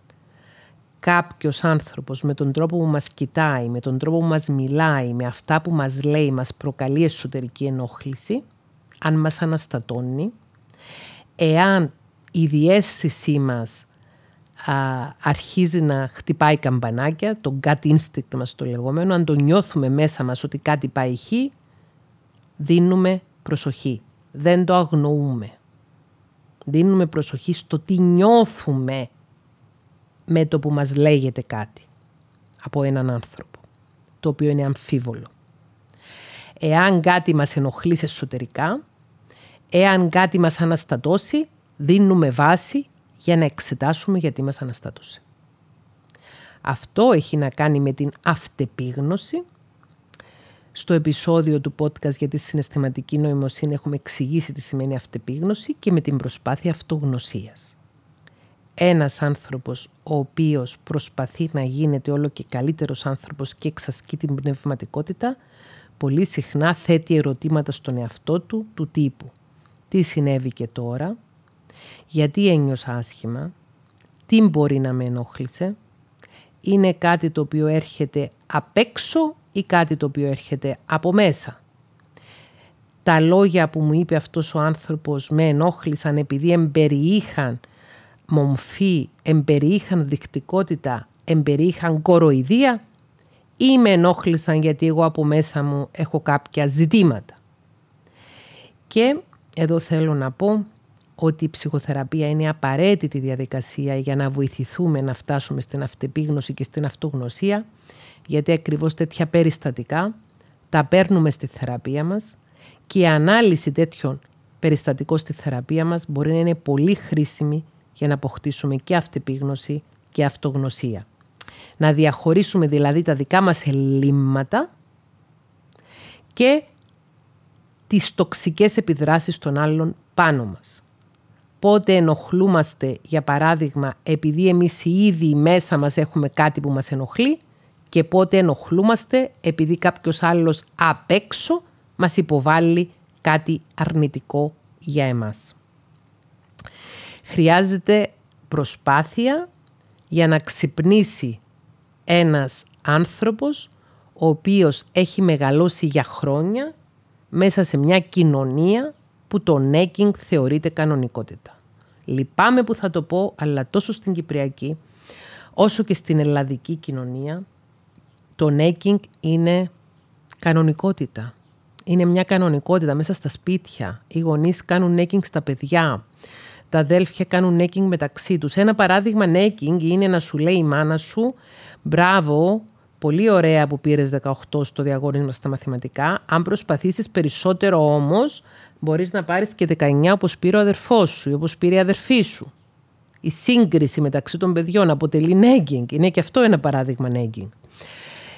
κάποιος άνθρωπος με τον τρόπο που μας κοιτάει, με τον τρόπο που μας μιλάει, με αυτά που μας λέει, μας προκαλεί εσωτερική ενόχληση, αν μας αναστατώνει, εάν η διέστησή μας αρχίζει να χτυπάει καμπανάκια, το gut instinct μας το λεγόμενο, αν το νιώθουμε μέσα μας ότι κάτι πάει χ, δίνουμε προσοχή. Δεν το αγνοούμε. Δίνουμε προσοχή στο τι νιώθουμε με το που μας λέγεται κάτι από έναν άνθρωπο, το οποίο είναι αμφίβολο. Εάν κάτι μας ενοχλεί εσωτερικά, εάν κάτι μας αναστατώσει, δίνουμε βάση για να εξετάσουμε γιατί μας αναστάτωσε. Αυτό έχει να κάνει με την αυτεπίγνωση. Στο επεισόδιο του podcast για τη συναισθηματική νοημοσύνη έχουμε εξηγήσει τι σημαίνει αυτεπίγνωση και με την προσπάθεια αυτογνωσίας. Ένας άνθρωπος ο οποίος προσπαθεί να γίνεται όλο και καλύτερος άνθρωπος και εξασκεί την πνευματικότητα, πολύ συχνά θέτει ερωτήματα στον εαυτό του του τύπου τι συνέβη και τώρα, γιατί ένιωσα άσχημα, τι μπορεί να με ενόχλησε, είναι κάτι το οποίο έρχεται απ' έξω ή κάτι το οποίο έρχεται από μέσα. Τα λόγια που μου είπε αυτός ο άνθρωπος με ενόχλησαν επειδή εμπεριείχαν μομφή, εμπεριείχαν δεικτικότητα, εμπεριείχαν κοροϊδία ή με ενόχλησαν γιατί εγώ από μέσα μου έχω κάποια ζητήματα. Και εδώ θέλω να πω ότι η ψυχοθεραπεία είναι απαραίτητη διαδικασία για να βοηθηθούμε να φτάσουμε στην αυτεπίγνωση και στην αυτογνωσία, γιατί ακριβώς τέτοια περιστατικά τα παίρνουμε στη θεραπεία μας και η ανάλυση τέτοιων περιστατικών στη θεραπεία μας μπορεί να είναι πολύ χρήσιμη για να αποκτήσουμε και αυτεπίγνωση και αυτογνωσία. Να διαχωρίσουμε δηλαδή τα δικά μας ελλείμματα και τις τοξικές επιδράσεις των άλλων πάνω μας. Πότε ενοχλούμαστε, για παράδειγμα, επειδή εμείς ήδη μέσα μας έχουμε κάτι που μας ενοχλεί και πότε ενοχλούμαστε επειδή κάποιος άλλος απ' έξω μας υποβάλλει κάτι αρνητικό για εμάς. Χρειάζεται προσπάθεια για να ξυπνήσει ένας άνθρωπος ο οποίος έχει μεγαλώσει για χρόνια μέσα σε μια κοινωνία που το νέκινγκ θεωρείται κανονικότητα. Λυπάμαι που θα το πω, αλλά τόσο στην Κυπριακή όσο και στην ελλαδική κοινωνία το νέκινγκ είναι κανονικότητα. Είναι μια κανονικότητα μέσα στα σπίτια. Οι γονείς κάνουν νέκινγκ στα παιδιά. Τα αδέλφια κάνουν νέκινγκ μεταξύ τους. Ένα παράδειγμα νέκινγκ είναι να σου λέει η μάνα σου «Μπράβο, πολύ ωραία που πήρες 18 στο διαγώνισμα στα μαθηματικά. Αν προσπαθήσεις περισσότερο όμως, μπορείς να πάρεις και 19 όπως πήρε ο αδερφός σου ή όπως πήρε η αδερφή σου». Η σύγκριση μεταξύ των παιδιών αποτελεί νέγκινγκ. Είναι και αυτό ένα παράδειγμα νέγκινγκ.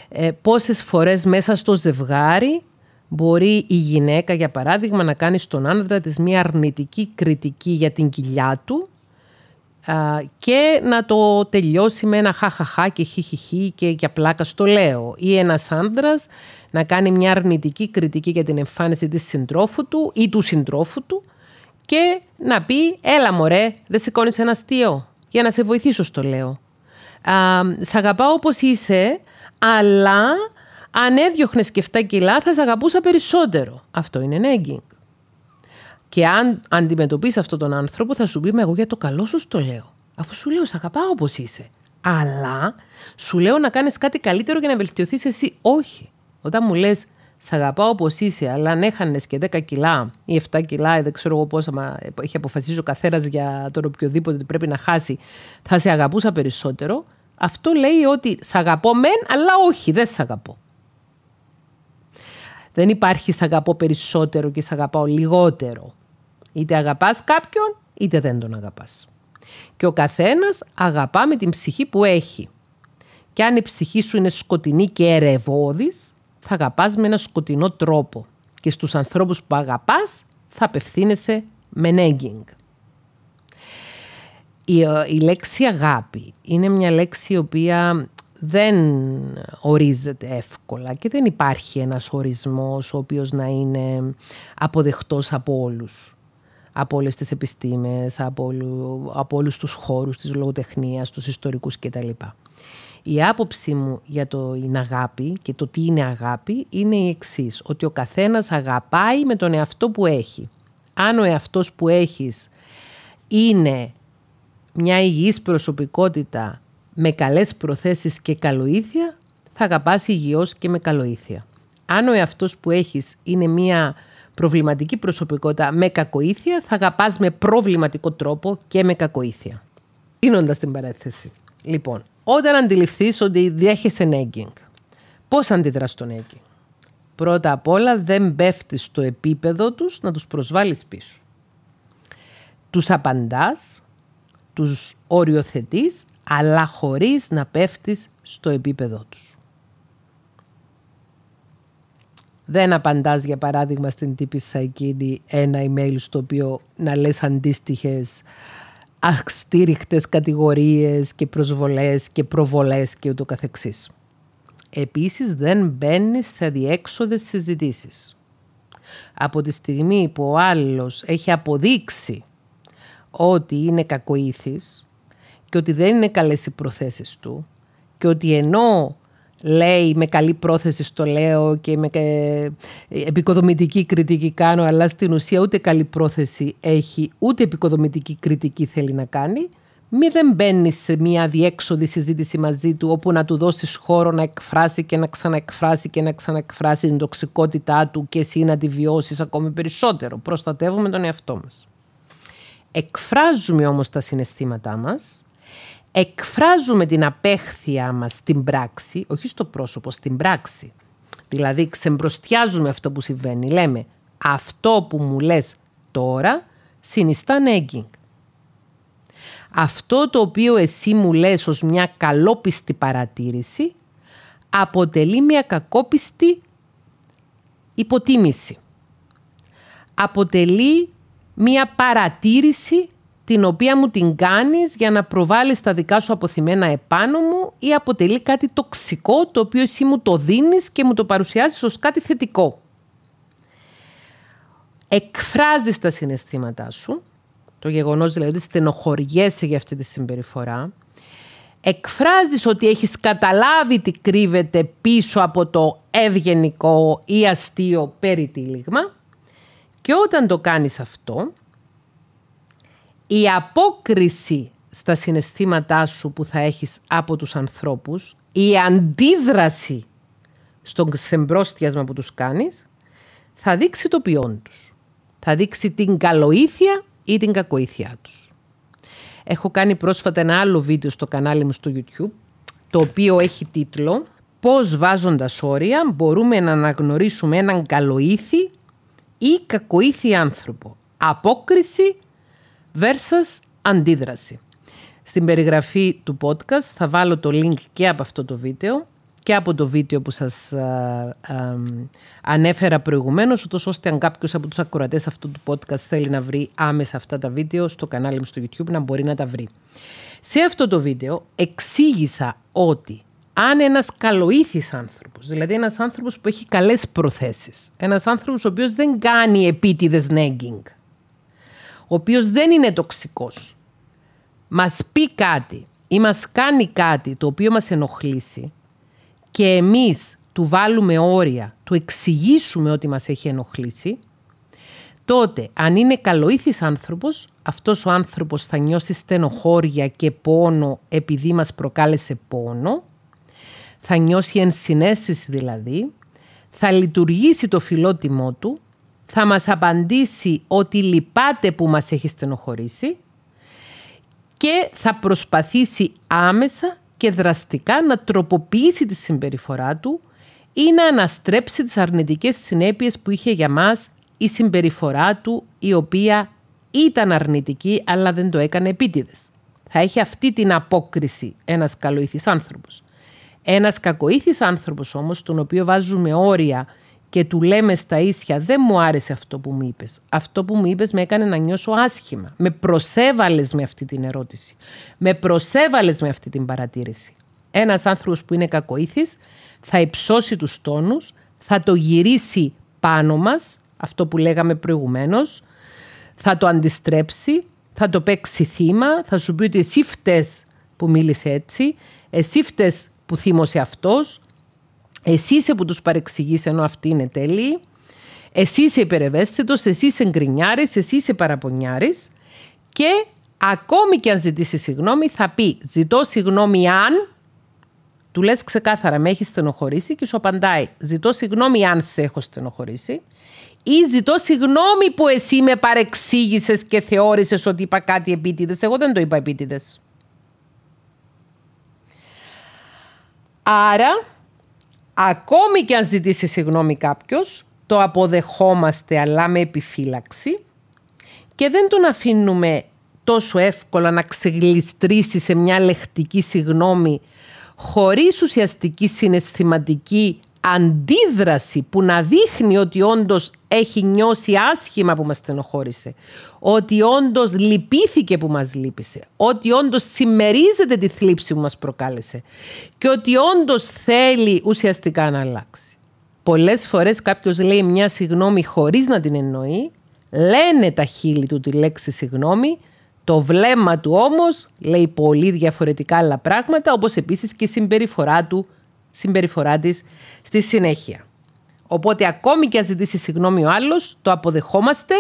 Ε, πόσες φορές μέσα στο ζευγάρι μπορεί η γυναίκα, για παράδειγμα, να κάνει στον άντρα της μια αρνητική κριτική για την κοιλιά του και να το τελειώσει με ένα χαχαχά και χιχιχί και για πλάκα στο λέω. Ή ένας άντρας να κάνει μια αρνητική κριτική για την εμφάνιση της συντρόφου του ή του συντρόφου του και να πει «Έλα μωρέ, δεν σηκώνεις ένα αστείο, για να σε βοηθήσω στο λέω». Α, σ' αγαπάω όπως είσαι, αλλά αν έδιωχνες και 7 κιλά θα σε αγαπούσα περισσότερο. Αυτό είναι nagging. Και αν αντιμετωπίσεις αυτόν τον άνθρωπο, θα σου πει: εγώ για το καλό σου το λέω. Αφού σου λέω, σ' αγαπάω όπως είσαι. Αλλά σου λέω να κάνεις κάτι καλύτερο για να βελτιωθείς εσύ. Όχι. Όταν μου λες, Σ' αγαπάω όπως είσαι, αλλά αν έχανες και 10 κιλά ή 7 κιλά, ή δεν ξέρω εγώ πόσα, μα έχει αποφασίσει ο καθένας για τον οποιοδήποτε ότι πρέπει να χάσει, θα σε αγαπούσα περισσότερο. Αυτό λέει ότι σ' αγαπώ μεν, αλλά όχι, δεν σ' αγαπώ. Δεν υπάρχει σ' αγαπώ περισσότερο και σ' αγαπάω λιγότερο. Είτε αγαπάς κάποιον, είτε δεν τον αγαπάς. Και ο καθένας αγαπά με την ψυχή που έχει. Και αν η ψυχή σου είναι σκοτεινή και ερευόδης, θα αγαπάς με ένα σκοτεινό τρόπο. Και στους ανθρώπους που αγαπάς, θα απευθύνεσαι με nagging. Η, ε, η λέξη αγάπη είναι μια λέξη η οποία δεν ορίζεται εύκολα και δεν υπάρχει ένας ορισμός ο οποίος να είναι αποδεχτός από όλους από όλες τις επιστήμες, από, όλου, από όλους τους χώρους της λογοτεχνίας, τους ιστορικούς κτλ. Η άποψή μου για το είναι αγάπη και το τι είναι αγάπη είναι η εξής ότι ο καθένας αγαπάει με τον εαυτό που έχει. Αν ο εαυτός που έχεις είναι μια υγιής προσωπικότητα με καλές προθέσεις και καλοήθεια, θα αγαπάς υγιώς και με καλοήθεια. Αν ο εαυτός που έχεις είναι μια προβληματική προσωπικότητα με κακοήθεια, θα αγαπάς με προβληματικό τρόπο και με κακοήθεια. Κλείνοντας την παρέθεση. Λοιπόν, όταν αντιληφθείς ότι διέχεσαι nagging, πώς αντιδράς στο nagging; Πρώτα απ' όλα δεν πέφτεις στο επίπεδο τους να τους προσβάλλεις πίσω. Τους απαντάς, τους οριοθετείς, αλλά χωρίς να πέφτεις στο επίπεδο τους. Δεν απαντάς, για παράδειγμα, στην τύπησα εκείνη ένα email στο οποίο να λες αντίστοιχες αστήριχτες κατηγορίες και προσβολές και προβολές και ούτω καθεξής. Επίσης δεν μπαίνεις σε διέξοδες συζητήσεις. Από τη στιγμή που ο άλλος έχει αποδείξει ότι είναι κακοήθης και ότι δεν είναι καλές οι προθέσεις του και ότι ενώ λέει με καλή πρόθεση στο λέω και με επικοδομητική κριτική κάνω, αλλά στην ουσία ούτε καλή πρόθεση έχει, ούτε επικοδομητική κριτική θέλει να κάνει, μη δεν μπαίνει σε μια διέξοδη συζήτηση μαζί του όπου να του δώσεις χώρο να εκφράσει και να ξαναεκφράσει και να ξαναεκφράσει την τοξικότητά του και εσύ να τη βιώσεις ακόμη περισσότερο. Προστατεύουμε τον εαυτό μας. Εκφράζουμε όμως τα συναισθήματά μας εκφράζουμε την απέχθειά μας στην πράξη, όχι στο πρόσωπο, στην πράξη. Δηλαδή ξεμπροστιάζουμε αυτό που συμβαίνει. Λέμε αυτό που μου λες τώρα συνιστά nagging. Αυτό το οποίο εσύ μου λες ως μια καλόπιστη παρατήρηση αποτελεί μια κακόπιστη υποτίμηση. Αποτελεί μια παρατήρηση την οποία μου την κάνεις για να προβάλλεις τα δικά σου αποθυμένα επάνω μου ή αποτελεί κάτι τοξικό το οποίο εσύ μου το δίνεις και μου το παρουσιάζεις ως κάτι θετικό. Εκφράζεις τα συναισθήματά σου, το γεγονός δηλαδή ότι στενοχωριέσαι για αυτή τη συμπεριφορά, εκφράζεις ότι έχεις καταλάβει τι κρύβεται πίσω από το ευγενικό ή αστείο περιτύλιγμα και όταν το κάνεις αυτό, η απόκριση στα συναισθήματά σου που θα έχεις από τους ανθρώπους, η αντίδραση στον ξεμπρόστιασμα που τους κάνεις, θα δείξει το ποιόν τους. Θα δείξει την καλοήθεια ή την κακοήθεια τους. Έχω κάνει πρόσφατα ένα άλλο βίντεο στο κανάλι μου στο YouTube, το οποίο έχει τίτλο «Πώς βάζοντας όρια μπορούμε να αναγνωρίσουμε έναν καλοήθη ή κακοήθη άνθρωπο. Απόκριση versus αντίδραση». Στην περιγραφή του podcast θα βάλω το link και από αυτό το βίντεο και από το βίντεο που σας α, ανέφερα προηγουμένως, ούτως ώστε αν κάποιος από τους ακροατές αυτού του podcast θέλει να βρει άμεσα αυτά τα βίντεο στο κανάλι μου στο YouTube να μπορεί να τα βρει. Σε αυτό το βίντεο εξήγησα ότι αν ένας καλοήθης άνθρωπος, δηλαδή ένας άνθρωπος που έχει καλές προθέσεις, ένας άνθρωπος ο οποίος δεν κάνει επίτηδες nagging, ο οποίος δεν είναι τοξικός, μας πει κάτι ή μας κάνει κάτι το οποίο μας ενοχλήσει, και εμείς του βάλουμε όρια, του εξηγήσουμε ότι μας έχει ενοχλήσει, τότε αν είναι καλοήθης άνθρωπος, αυτός ο άνθρωπος θα νιώσει στενοχώρια και πόνο επειδή μας προκάλεσε πόνο, θα νιώσει ενσυναίσθηση δηλαδή, θα λειτουργήσει το φιλότιμό του, θα μας απαντήσει ότι λυπάται που μας έχει στενοχωρήσει και θα προσπαθήσει άμεσα και δραστικά να τροποποιήσει τη συμπεριφορά του ή να αναστρέψει τις αρνητικές συνέπειες που είχε για μας η συμπεριφορά του η οποία ήταν αρνητική αλλά δεν το έκανε επίτηδες. Θα έχει αυτή την απόκριση ένας καλοήθης άνθρωπος. Ένας κακοήθης άνθρωπος όμως, τον οποίο βάζουμε όρια και του λέμε στα ίσια δεν μου άρεσε αυτό που μου είπες. Αυτό που μου είπες με έκανε να νιώσω άσχημα. Με προσέβαλες με αυτή την ερώτηση. Με προσέβαλες με αυτή την παρατήρηση. Ένας άνθρωπος που είναι κακοήθης θα υψώσει τους τόνους, θα το γυρίσει πάνω μας, αυτό που λέγαμε προηγουμένως, θα το αντιστρέψει, θα το παίξει θύμα, θα σου πει ότι εσύ φταίς που μίλησε έτσι, εσύ φταίς που θύμωσε αυτός, εσύ είσαι που τους παρεξηγείς ενώ αυτοί είναι τέλειοι. Εσύ είσαι υπερευαίσθητος, εσύ είσαι γκρινιάρης, εσύ είσαι παραπονιάρης και ακόμη και αν ζητήσει συγγνώμη θα πει ζητώ συγγνώμη αν του λες ξεκάθαρα με έχεις στενοχωρήσει και σου απαντάει ζητώ συγγνώμη αν σε έχω στενοχωρήσει ή ζητώ συγγνώμη που εσύ με παρεξήγησες και θεώρησες ότι είπα κάτι επίτηδες. Εγώ δεν το είπα επίτηδες. Άρα Ακόμη και αν ζητήσει συγγνώμη κάποιος, το αποδεχόμαστε αλλά με επιφύλαξη και δεν τον αφήνουμε τόσο εύκολα να ξεγλιστρήσει σε μια λεχτική συγγνώμη χωρίς ουσιαστική συναισθηματική αντίδραση που να δείχνει ότι όντως έχει νιώσει άσχημα που μας στενοχώρησε, ότι όντως λυπήθηκε που μας λύπησε, ότι όντως συμμερίζεται τη θλίψη που μας προκάλεσε και ότι όντως θέλει ουσιαστικά να αλλάξει. Πολλές φορές κάποιος λέει μια συγνώμη χωρίς να την εννοεί, λένε τα χείλη του τη λέξη συγνώμη, το βλέμμα του όμως λέει πολύ διαφορετικά άλλα πράγματα, όπως επίσης και η συμπεριφορά του συμπεριφορά της στη συνέχεια. Οπότε ακόμη και αν ζητήσει συγγνώμη ο άλλος, το αποδεχόμαστε,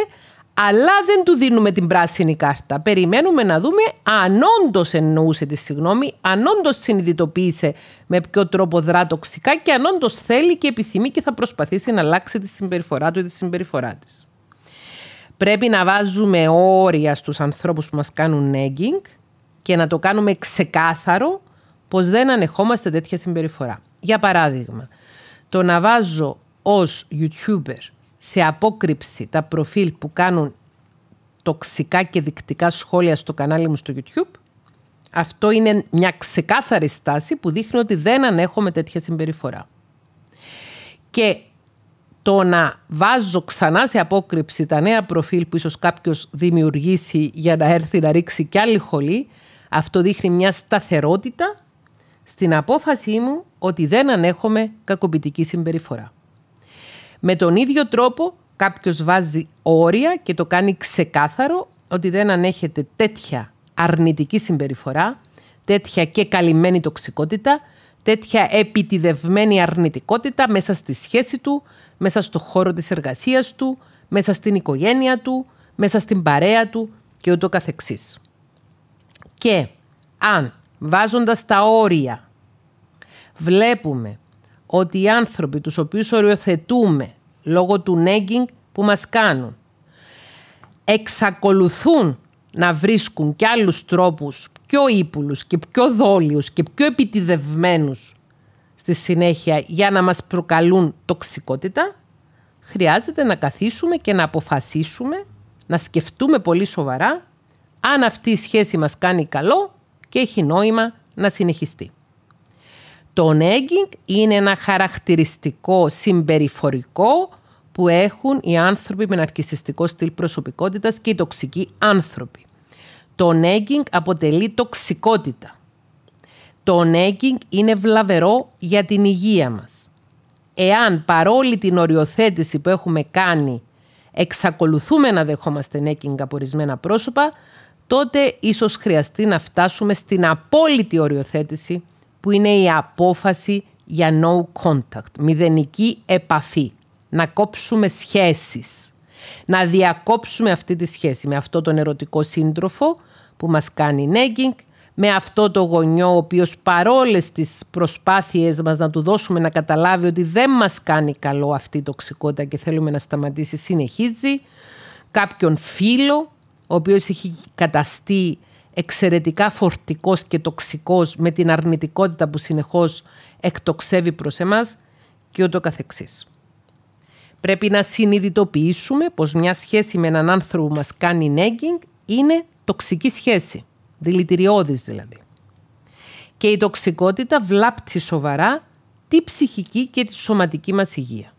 αλλά δεν του δίνουμε την πράσινη κάρτα. Περιμένουμε να δούμε αν όντως εννοούσε τη συγγνώμη, αν όντως συνειδητοποίησε με ποιο τρόπο δρά τοξικά και αν όντως θέλει και επιθυμεί και θα προσπαθήσει να αλλάξει τη συμπεριφορά του ή τη συμπεριφορά της. Πρέπει να βάζουμε όρια στους ανθρώπους που μας κάνουν nagging και να το κάνουμε ξεκάθαρο πως δεν ανεχόμαστε τέτοια συμπεριφορά. Για παράδειγμα, το να βάζω ως YouTuber σε απόκρυψη τα προφίλ που κάνουν τοξικά και δεικτικά σχόλια στο κανάλι μου στο YouTube, αυτό είναι μια ξεκάθαρη στάση που δείχνει ότι δεν ανέχομαι τέτοια συμπεριφορά. Και το να βάζω ξανά σε απόκρυψη τα νέα προφίλ που ίσως κάποιος δημιουργήσει για να έρθει να ρίξει κι άλλη χολή, αυτό δείχνει μια σταθερότητα στην απόφασή μου ότι δεν ανέχομαι κακοποιητική συμπεριφορά. Με τον ίδιο τρόπο κάποιος βάζει όρια και το κάνει ξεκάθαρο ότι δεν ανέχεται τέτοια αρνητική συμπεριφορά, τέτοια και καλυμμένη τοξικότητα, τέτοια επιτιδευμένη αρνητικότητα μέσα στη σχέση του, μέσα στο χώρο της εργασίας του, μέσα στην οικογένεια του, μέσα στην παρέα του και ούτω καθεξής. Και αν βάζοντας τα όρια βλέπουμε ότι οι άνθρωποι τους οποίους οριοθετούμε λόγω του νέγκινγκ που μας κάνουν εξακολουθούν να βρίσκουν και άλλους τρόπους πιο ύπουλους και πιο δόλιους και πιο επιτιδευμένους στη συνέχεια για να μας προκαλούν τοξικότητα, χρειάζεται να καθίσουμε και να αποφασίσουμε, να σκεφτούμε πολύ σοβαρά αν αυτή η σχέση μας κάνει καλό και έχει νόημα να συνεχιστεί. Το nagging είναι ένα χαρακτηριστικό συμπεριφορικό που έχουν οι άνθρωποι με ναρκισιστικό στυλ προσωπικότητας και οι τοξικοί άνθρωποι. Το nagging αποτελεί τοξικότητα. Το nagging είναι βλαβερό για την υγεία μας. Εάν παρόλη την οριοθέτηση που έχουμε κάνει εξακολουθούμε να δεχόμαστε nagging από ορισμένα πρόσωπα, τότε ίσως χρειαστεί να φτάσουμε στην απόλυτη οριοθέτηση που είναι η απόφαση για no contact, μηδενική επαφή. Να κόψουμε σχέσεις. Να διακόψουμε αυτή τη σχέση με αυτό τον ερωτικό σύντροφο που μας κάνει nagging, με αυτό το γονιό ο οποίος παρόλες τις προσπάθειες μας να του δώσουμε να καταλάβει ότι δεν μας κάνει καλό αυτή η τοξικότητα και θέλουμε να σταματήσει συνεχίζει, κάποιον φίλο ο οποίος έχει καταστεί εξαιρετικά φορτικός και τοξικός με την αρνητικότητα που συνεχώς εκτοξεύει προς εμάς και ούτω καθεξής. Πρέπει να συνειδητοποιήσουμε πως μια σχέση με έναν άνθρωπο που μας κάνει nagging είναι τοξική σχέση, δηλητηριώδης δηλαδή. Και η τοξικότητα βλάπτει σοβαρά τη ψυχική και τη σωματική μας υγεία.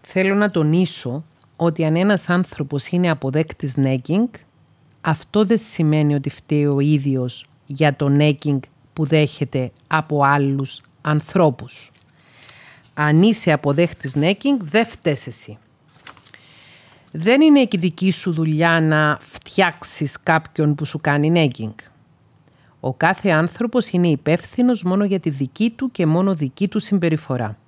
Θέλω να τονίσω ότι αν ένας άνθρωπος είναι αποδέκτης nagging, αυτό δεν σημαίνει ότι φταίει ο ίδιος για το νέκινγκ που δέχεται από άλλους ανθρώπους. Αν είσαι αποδέχτης νέκινγκ, δεν φταίς εσύ. Δεν είναι και δική σου δουλειά να φτιάξεις κάποιον που σου κάνει νέκινγκ. Ο κάθε άνθρωπος είναι υπεύθυνος μόνο για τη δική του και μόνο δική του συμπεριφορά.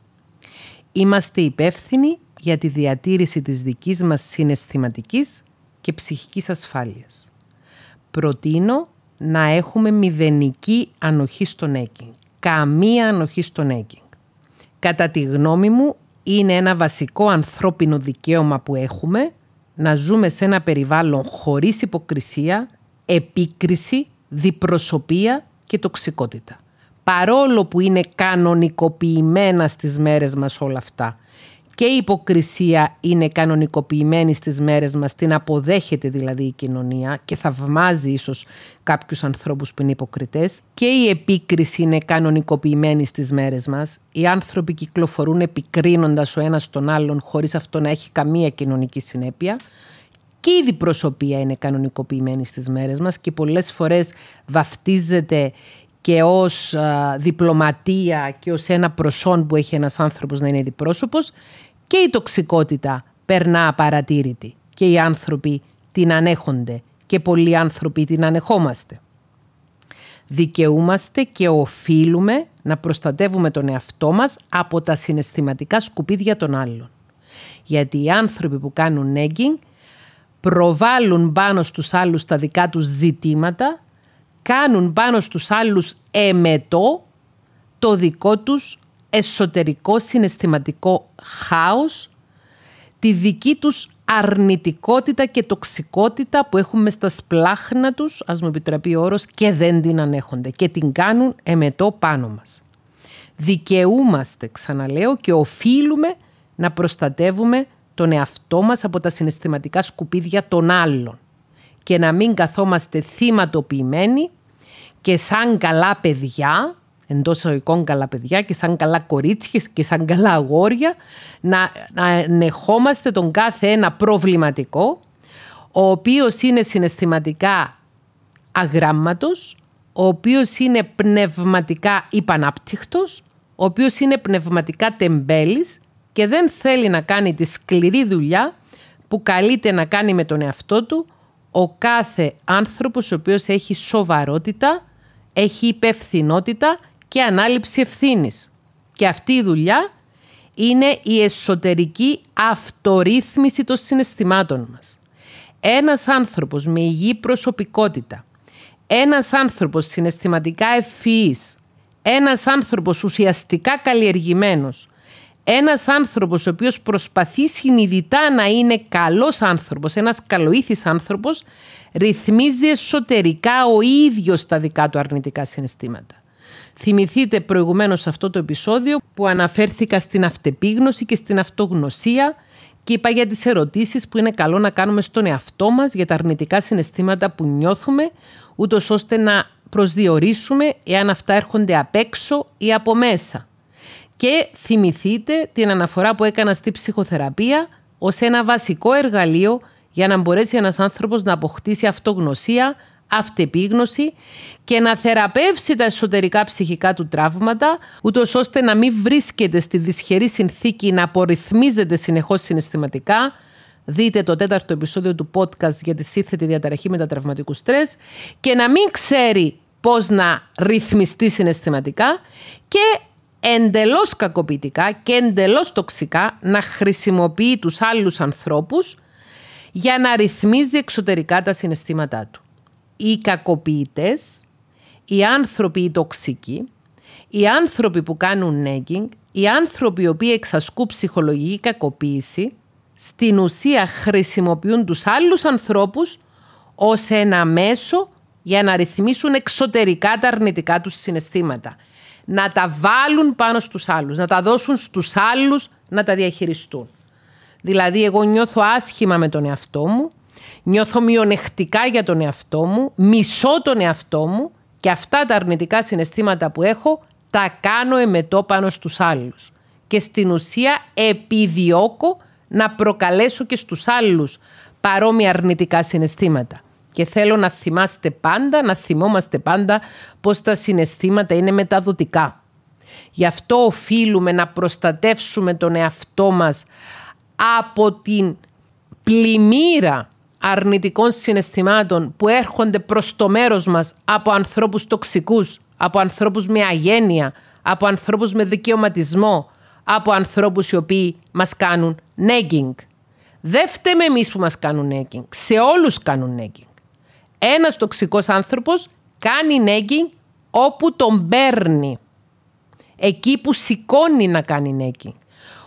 Είμαστε υπεύθυνοι για τη διατήρηση της δικής μας συναισθηματικής και ψυχικής ασφάλειας προτείνω να έχουμε μηδενική ανοχή στο νέκινγκ. Καμία ανοχή στο νέκινγκ. Κατά τη γνώμη μου είναι ένα βασικό ανθρώπινο δικαίωμα που έχουμε να ζούμε σε ένα περιβάλλον χωρίς υποκρισία, επίκριση, διπροσωπία και τοξικότητα. Παρόλο που είναι κανονικοποιημένα στις μέρες μας όλα αυτά και η υποκρισία είναι κανονικοποιημένη στις μέρες μας, την αποδέχεται δηλαδή η κοινωνία και θαυμάζει ίσως κάποιους ανθρώπους που είναι υποκριτές. Και η επίκριση είναι κανονικοποιημένη στις μέρες μας. Οι άνθρωποι κυκλοφορούν επικρίνοντας ο ένας τον άλλον χωρίς αυτό να έχει καμία κοινωνική συνέπεια. Και η διπροσωπεία είναι κανονικοποιημένη στις μέρες μας και πολλές φορές βαφτίζεται και ως διπλωματία και ως ένα προσόν που έχει ένας άνθρωπος να είναι διπρόσωπος και η τοξικότητα περνά απαρατήρητη και οι άνθρωποι την ανέχονται και πολλοί άνθρωποι την ανεχόμαστε. Δικαιούμαστε και οφείλουμε να προστατεύουμε τον εαυτό μας από τα συναισθηματικά σκουπίδια των άλλων. Γιατί οι άνθρωποι που κάνουν nagging προβάλλουν πάνω στους άλλους τα δικά τους ζητήματα, κάνουν πάνω στους άλλους εμετό το δικό τους εσωτερικό συναισθηματικό χάος, τη δική τους αρνητικότητα και τοξικότητα που έχουμε στα σπλάχνα τους, ας μου επιτραπεί ο όρος, και δεν την ανέχονται και την κάνουν εμετό πάνω μας. Δικαιούμαστε, ξαναλέω, και οφείλουμε να προστατεύουμε τον εαυτό μας από τα συναισθηματικά σκουπίδια των άλλων και να μην καθόμαστε θύματοποιημένοι και σαν καλά παιδιά εντός εισαγωγικών καλά παιδιά και σαν καλά κορίτσια και σαν καλά αγόρια να, να ενεχόμαστε τον κάθε ένα προβληματικό ο οποίος είναι συναισθηματικά αγράμματος, ο οποίος είναι πνευματικά υπανάπτυχτος, ο οποίος είναι πνευματικά τεμπέλης και δεν θέλει να κάνει τη σκληρή δουλειά που καλείται να κάνει με τον εαυτό του ο κάθε άνθρωπος ο οποίος έχει σοβαρότητα έχει υπευθυνότητα και ανάληψη ευθύνης. Και αυτή η δουλειά είναι η εσωτερική αυτορύθμιση των συναισθημάτων μας. Ένας άνθρωπος με υγιή προσωπικότητα, ένας άνθρωπος συναισθηματικά ευφυής, ένας άνθρωπος ουσιαστικά καλλιεργημένος, ένας άνθρωπος ο οποίος προσπαθεί συνειδητά να είναι καλός άνθρωπος, ένας καλοήθης άνθρωπος, ρυθμίζει εσωτερικά ο ίδιος τα δικά του αρνητικά συναισθήματα. Θυμηθείτε προηγουμένως αυτό το επεισόδιο που αναφέρθηκα στην αυτεπίγνωση και στην αυτογνωσία και είπα για τις ερωτήσεις που είναι καλό να κάνουμε στον εαυτό μας για τα αρνητικά συναισθήματα που νιώθουμε, ούτως ώστε να προσδιορίσουμε εάν αυτά έρχονται απ' έξω ή από μέσα. Και θυμηθείτε την αναφορά που έκανα στη ψυχοθεραπεία ως ένα βασικό εργαλείο για να μπορέσει ένας άνθρωπος να αποκτήσει αυτογνωσία, αυτεπίγνωση και να θεραπεύσει τα εσωτερικά ψυχικά του τραύματα, ούτως ώστε να μην βρίσκεται στη δυσχερή συνθήκη να απορριθμίζεται συνεχώς συναισθηματικά. Δείτε το τέταρτο επεισόδιο του podcast για τη σύνθετη διαταραχή μετατραυματικού στρες και να μην ξέρει πώς να ρυθμιστεί συναισθηματικά και εντελώς κακοποιητικά και εντελώς τοξικά να χρησιμοποιεί τους άλλους ανθρώπους για να ρυθμίζει εξωτερικά τα συναισθήματά του. Οι κακοποιητές, οι άνθρωποι οι τοξικοί, οι άνθρωποι που κάνουν nagging, οι άνθρωποι οι οποίοι εξασκούν ψυχολογική κακοποίηση, στην ουσία χρησιμοποιούν τους άλλους ανθρώπους ως ένα μέσο για να ρυθμίσουν εξωτερικά τα αρνητικά τους συναισθήματα. Να τα βάλουν πάνω στους άλλους, να τα δώσουν στους άλλους να τα διαχειριστούν. Δηλαδή εγώ νιώθω άσχημα με τον εαυτό μου, νιώθω μειονεκτικά για τον εαυτό μου, μισώ τον εαυτό μου και αυτά τα αρνητικά συναισθήματα που έχω τα κάνω εμετό πάνω στους άλλους. Και στην ουσία επιδιώκω να προκαλέσω και στους άλλους παρόμοια αρνητικά συναισθήματα. Και θέλω να θυμάστε πάντα, να θυμόμαστε πάντα πως τα συναισθήματα είναι μεταδοτικά. Γι' αυτό οφείλουμε να προστατεύσουμε τον εαυτό μας από την πλημμύρα αρνητικών συναισθημάτων που έρχονται προς το μέρος μας από ανθρώπους τοξικούς, από ανθρώπους με αγένεια, από ανθρώπους με δικαιωματισμό, από ανθρώπους οι οποίοι μας κάνουν nagging. Δεν φταίμε εμείς που μας κάνουν nagging. Σε όλους κάνουν nagging. Ένας τοξικός άνθρωπος κάνει nagging όπου τον παίρνει. Εκεί που σηκώνει να κάνει nagging.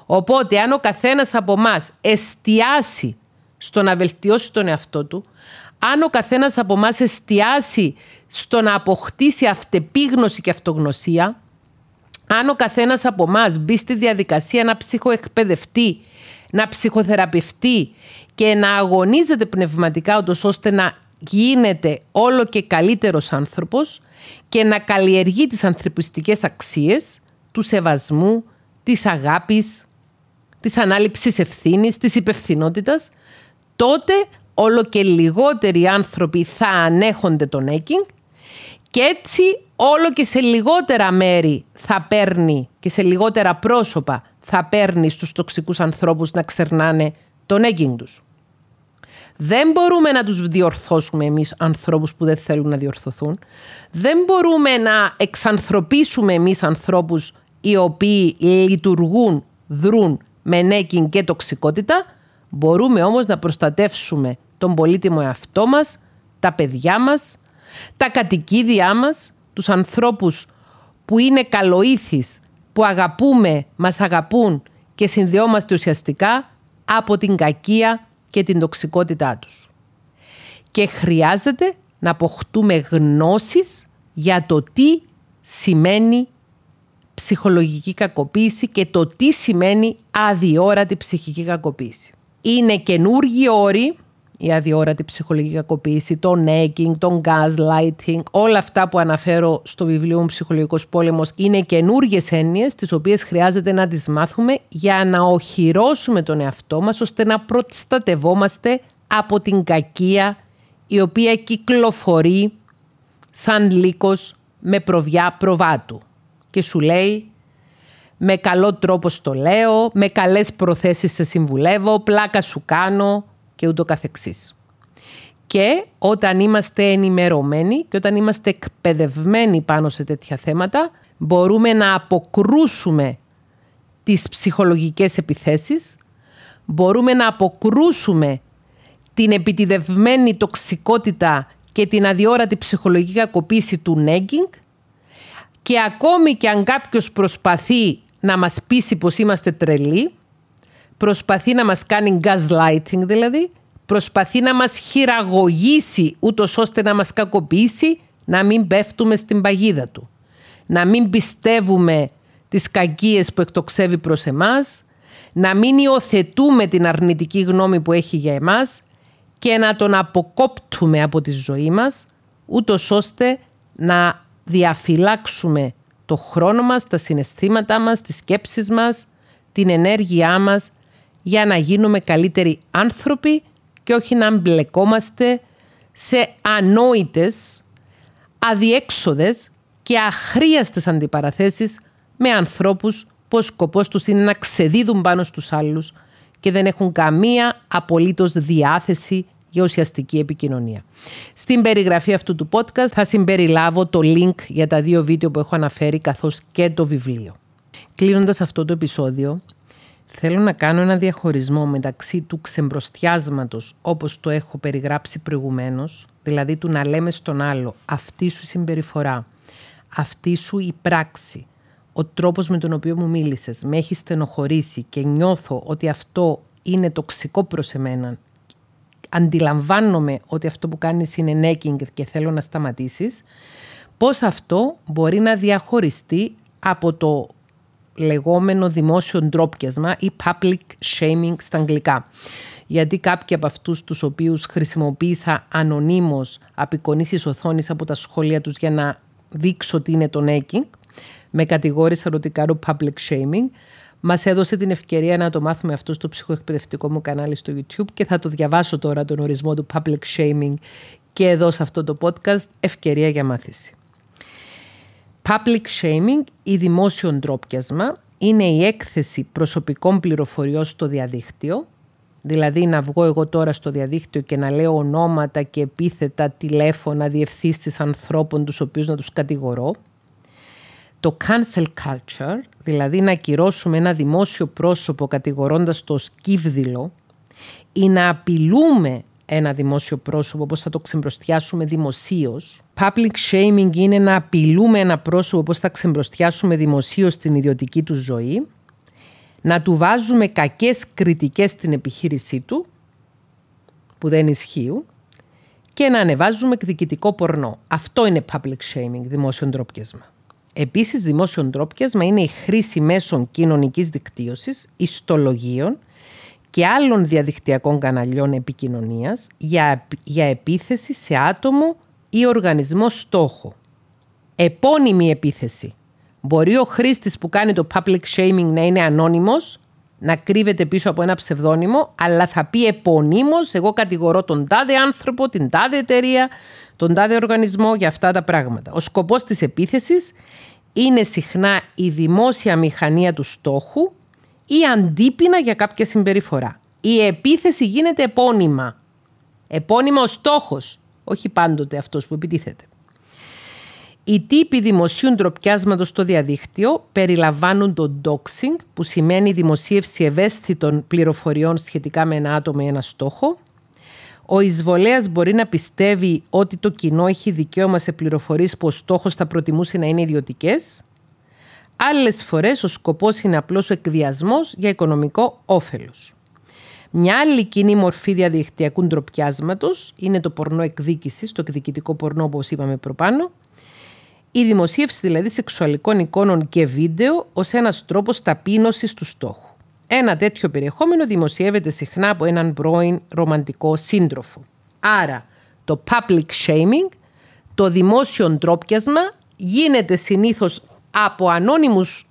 Οπότε αν ο καθένας από εμά εστιάσει στο να βελτιώσει τον εαυτό του, αν ο καθένας από εμάς εστιάσει στο να αποκτήσει αυτεπίγνωση και αυτογνωσία, αν ο καθένας από εμάς μπει στη διαδικασία να ψυχοεκπαιδευτεί, να ψυχοθεραπευτεί και να αγωνίζεται πνευματικά ώστε να γίνεται όλο και καλύτερος άνθρωπος και να καλλιεργεί τις ανθρωπιστικές αξίες του σεβασμού, της αγάπης, της ανάληψης ευθύνης, της υπευθυνότητας, τότε όλο και λιγότεροι άνθρωποι θα ανέχονται τον έκινγκ και έτσι όλο και σε λιγότερα μέρη θα παίρνει και σε λιγότερα πρόσωπα θα παίρνει στους τοξικούς ανθρώπους να ξερνάνε τον έκινγκ τους. Δεν μπορούμε να τους διορθώσουμε εμείς ανθρώπους που δεν θέλουν να διορθωθούν. Δεν μπορούμε να εξανθρωπίσουμε εμείς ανθρώπους οι οποίοι λειτουργούν, δρούν με νέκιν και τοξικότητα, μπορούμε όμως να προστατεύσουμε τον πολύτιμο εαυτό μας, τα παιδιά μας, τα κατοικίδια μας, τους ανθρώπους που είναι καλοήθεις, που αγαπούμε, μας αγαπούν και συνδυόμαστε ουσιαστικά από την κακία και την τοξικότητά τους. Και χρειάζεται να αποκτούμε γνώσεις για το τι σημαίνει ψυχολογική κακοποίηση και το τι σημαίνει αδιόρατη ψυχική κακοποίηση. Είναι καινούργιοι όροι η αδιόρατη ψυχολογική κακοποίηση, το nagging, το gaslighting, όλα αυτά που αναφέρω στο βιβλίο μου «Ψυχολογικός πόλεμος» είναι καινούργιες έννοιες τις οποίες χρειάζεται να τις μάθουμε για να οχυρώσουμε τον εαυτό μας ώστε να προστατευόμαστε από την κακία η οποία κυκλοφορεί σαν λύκος με προβιά προβάτου. Και σου λέει με καλό τρόπο στο λέω, με καλές προθέσεις σε συμβουλεύω, πλάκα σου κάνω και ούτω καθεξής. Και όταν είμαστε ενημερωμένοι και όταν είμαστε εκπαιδευμένοι πάνω σε τέτοια θέματα, μπορούμε να αποκρούσουμε τις ψυχολογικές επιθέσεις, μπορούμε να αποκρούσουμε την επιτιδευμένη τοξικότητα και την αδιόρατη ψυχολογική κακοποίηση του νέγκινγκ και ακόμη και αν κάποιος προσπαθεί να μας πείσει πως είμαστε τρελοί, προσπαθεί να μας κάνει gaslighting δηλαδή, προσπαθεί να μας χειραγωγήσει ούτως ώστε να μας κακοποιήσει, να μην πέφτουμε στην παγίδα του. Να μην πιστεύουμε τις κακίες που εκτοξεύει προς εμάς, να μην υιοθετούμε την αρνητική γνώμη που έχει για εμάς και να τον αποκόπτουμε από τη ζωή μας, ούτως ώστε να διαφυλάξουμε το χρόνο μας, τα συναισθήματά μας, τις σκέψεις μας, την ενέργειά μας για να γίνουμε καλύτεροι άνθρωποι και όχι να μπλεκόμαστε σε ανόητες, αδιέξοδες και αχρίαστες αντιπαραθέσεις με ανθρώπους που ο σκοπός τους είναι να ξεδίδουν πάνω στους άλλους και δεν έχουν καμία απολύτως διάθεση για ουσιαστική επικοινωνία. Στην περιγραφή αυτού του podcast θα συμπεριλάβω το link για τα δύο βίντεο που έχω αναφέρει καθώς και το βιβλίο. Κλείνοντας αυτό το επεισόδιο, θέλω να κάνω ένα διαχωρισμό μεταξύ του ξεμπροστιάσματος όπως το έχω περιγράψει προηγουμένως, δηλαδή του να λέμε στον άλλο αυτή σου συμπεριφορά, αυτή σου η πράξη, ο τρόπος με τον οποίο μου μίλησες με έχει στενοχωρήσει και νιώθω ότι αυτό είναι τοξικό προς εμένα αντιλαμβάνομαι ότι αυτό που κάνεις είναι necking και θέλω να σταματήσεις, πώς αυτό μπορεί να διαχωριστεί από το λεγόμενο δημόσιο ντρόπιασμα ή public shaming στα αγγλικά. Γιατί κάποιοι από αυτούς τους οποίους χρησιμοποίησα ανωνύμως απεικονίσεις οθόνης από τα σχόλια τους για να δείξω τι είναι το necking, με κατηγόρησαν ότι κάνω public shaming, Μας έδωσε την ευκαιρία να το μάθουμε αυτό στο ψυχοεκπαιδευτικό μου κανάλι στο YouTube και θα το διαβάσω τώρα τον ορισμό του public shaming και εδώ σε αυτό το podcast ευκαιρία για μάθηση. Public shaming ή δημόσιο ντρόπιασμα είναι η έκθεση προσωπικών πληροφοριών στο διαδίκτυο, δηλαδή να βγω εγώ τώρα στο διαδίκτυο και να λέω ονόματα και επίθετα, τηλέφωνα, διευθύνσεις ανθρώπων τους οποίους να τους κατηγορώ, το cancel culture, δηλαδή να ακυρώσουμε ένα δημόσιο πρόσωπο κατηγορώντας το σκύβδηλο ή να απειλούμε ένα δημόσιο πρόσωπο, πώς θα το ξεμπροστιάσουμε δημοσίως. Public shaming είναι να απειλούμε ένα πρόσωπο, πώς θα ξεμπροστιάσουμε δημοσίως στην ιδιωτική του ζωή. Να του βάζουμε κακές κριτικές στην επιχείρησή του, που δεν ισχύουν. Και να ανεβάζουμε εκδικητικό πορνό. Αυτό είναι public shaming, δημόσιο ντρόπιασμα. Επίσης, δημόσιο ντρόπιασμα είναι η χρήση μέσων κοινωνικής δικτύωσης, ιστολογίων και άλλων διαδικτυακών καναλιών επικοινωνίας για, για επίθεση σε άτομο ή οργανισμό στόχο. Επώνυμη επίθεση. Μπορεί ο χρήστης που κάνει το public shaming να είναι ανώνυμος, να κρύβεται πίσω από ένα ψευδόνυμο, αλλά θα πει επωνύμως, εγώ κατηγορώ τον τάδε άνθρωπο, την τάδε εταιρεία, τον τάδε οργανισμό για αυτά τα πράγματα. Ο σκοπός της επίθεσης είναι συχνά η δημόσια μηχανία του στόχου ή αντίπεινα για κάποια συμπεριφορά. Η επίθεση γίνεται επώνυμα. Επώνυμα ο στόχος, όχι πάντοτε αυτός που επιτίθεται. Οι τύποι δημοσίου ντροπιάσματος στο διαδίκτυο περιλαμβάνουν το doxing, που σημαίνει δημοσίευση ευαίσθητων πληροφοριών σχετικά με ένα άτομο ή ένα στόχο, ο εισβολέας μπορεί να πιστεύει ότι το κοινό έχει δικαίωμα σε πληροφορίες που ο στόχος θα προτιμούσε να είναι ιδιωτικές. Άλλες φορές ο σκοπός είναι απλώς ο εκβιασμός για οικονομικό όφελος. Μια άλλη κοινή μορφή διαδικτυακού ντροπιάσματος είναι το πορνό εκδίκησης, το εκδικητικό πορνό όπως είπαμε προπάνω, η δημοσίευση δηλαδή σεξουαλικών εικόνων και βίντεο ως ένας τρόπος ταπείνωσης του στόχου. Ένα τέτοιο περιεχόμενο δημοσιεύεται συχνά από έναν πρώην ρομαντικό σύντροφο. Άρα, το public shaming, το δημόσιο ντρόπιασμα, γίνεται συνήθως από ανώνυμους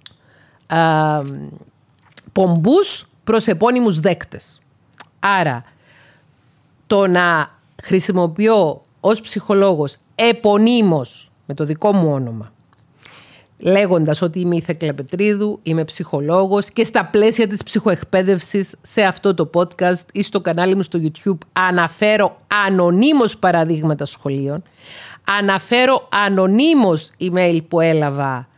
α, πομπούς προς επώνυμους δέκτες. Άρα, το να χρησιμοποιώ ως ψυχολόγος επωνύμως, με το δικό μου όνομα, λέγοντας ότι είμαι η Θέκλα Πετρίδου, είμαι ψυχολόγος και στα πλαίσια της ψυχοεκπαίδευσης σε αυτό το podcast ή στο κανάλι μου στο YouTube αναφέρω ανωνύμως παραδείγματα σχολείων, αναφέρω ανωνύμως email που έλαβα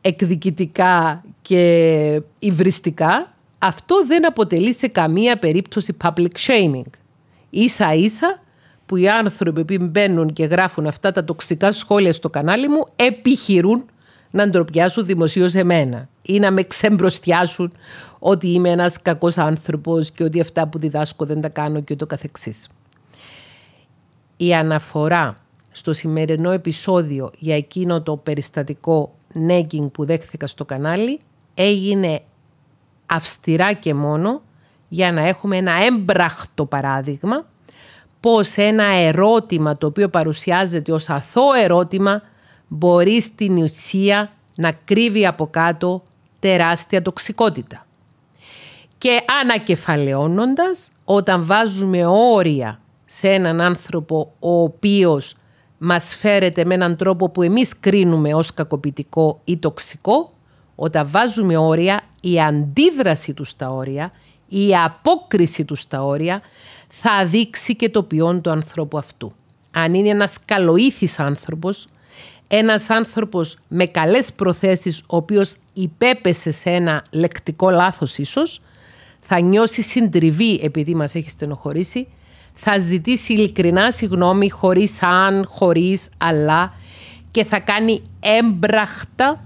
εκδικητικά και υβριστικά, αυτό δεν αποτελεί σε καμία περίπτωση public shaming. Ίσα ίσα που οι άνθρωποι που μπαίνουν και γράφουν αυτά τα τοξικά σχόλια στο κανάλι μου επιχειρούν να ντροπιάσουν δημοσίως εμένα ή να με ξεμπροστιάσουν ότι είμαι ένας κακός άνθρωπος και ότι αυτά που διδάσκω δεν τα κάνω και ούτω καθεξής. Η αναφορά στο σημερινό επεισόδιο για εκείνο το περιστατικό negging που δέχθηκα στο κανάλι έγινε αυστηρά και μόνο για να έχουμε ένα έμπραχτο παράδειγμα πως ένα ερώτημα το οποίο παρουσιάζεται ως αθώο ερώτημα μπορεί στην ουσία να κρύβει από κάτω τεράστια τοξικότητα. Και ανακεφαλαιώνοντας, όταν βάζουμε όρια σε έναν άνθρωπο ο οποίος μας φέρεται με έναν τρόπο που εμείς κρίνουμε ως κακοποιητικό ή τοξικό, όταν βάζουμε όρια, η αντίδραση τους στα όρια, η απόκριση τους στα όρια θα δείξει και το ποιόν του ανθρώπου αυτού. Αν είναι ένας καλοήθης άνθρωπος, ένας άνθρωπος με καλές προθέσεις, ο οποίος υπέπεσε σε ένα λεκτικό λάθος ίσως, θα νιώσει συντριβή επειδή μας έχει στενοχωρήσει, θα ζητήσει ειλικρινά συγγνώμη χωρίς αν, χωρίς αλλά και θα κάνει έμπραχτα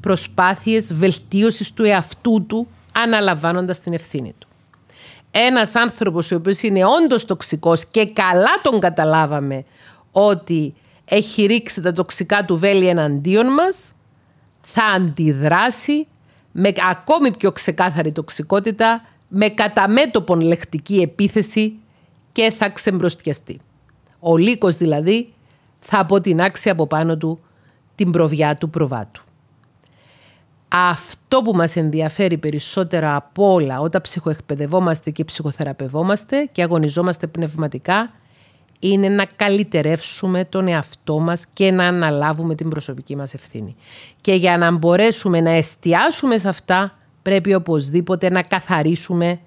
προσπάθειες βελτίωσης του εαυτού του αναλαμβάνοντας την ευθύνη του. Ένας άνθρωπος ο οποίος είναι όντως τοξικός και καλά τον καταλάβαμε ότι έχει ρίξει τα τοξικά του βέλη εναντίον μας, θα αντιδράσει με ακόμη πιο ξεκάθαρη τοξικότητα, με καταμέτωπον λεκτική επίθεση και θα ξεμπροστιαστεί. Ο λύκος δηλαδή θα αποτινάξει από πάνω του την προβιά του προβάτου. Αυτό που μας ενδιαφέρει περισσότερα από όλα όταν ψυχοεκπαιδευόμαστε και ψυχοθεραπευόμαστε και αγωνιζόμαστε πνευματικά είναι να καλυτερεύσουμε τον εαυτό μας και να αναλάβουμε την προσωπική μας ευθύνη. Και για να μπορέσουμε να εστιάσουμε σε αυτά πρέπει οπωσδήποτε να καθαρίσουμε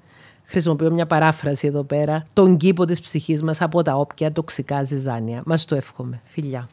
χρησιμοποιώ μια παράφραση εδώ πέρα, τον κήπο της ψυχής μας από τα όποια τοξικά ζυζάνια. Μας το εύχομαι. Φιλιά.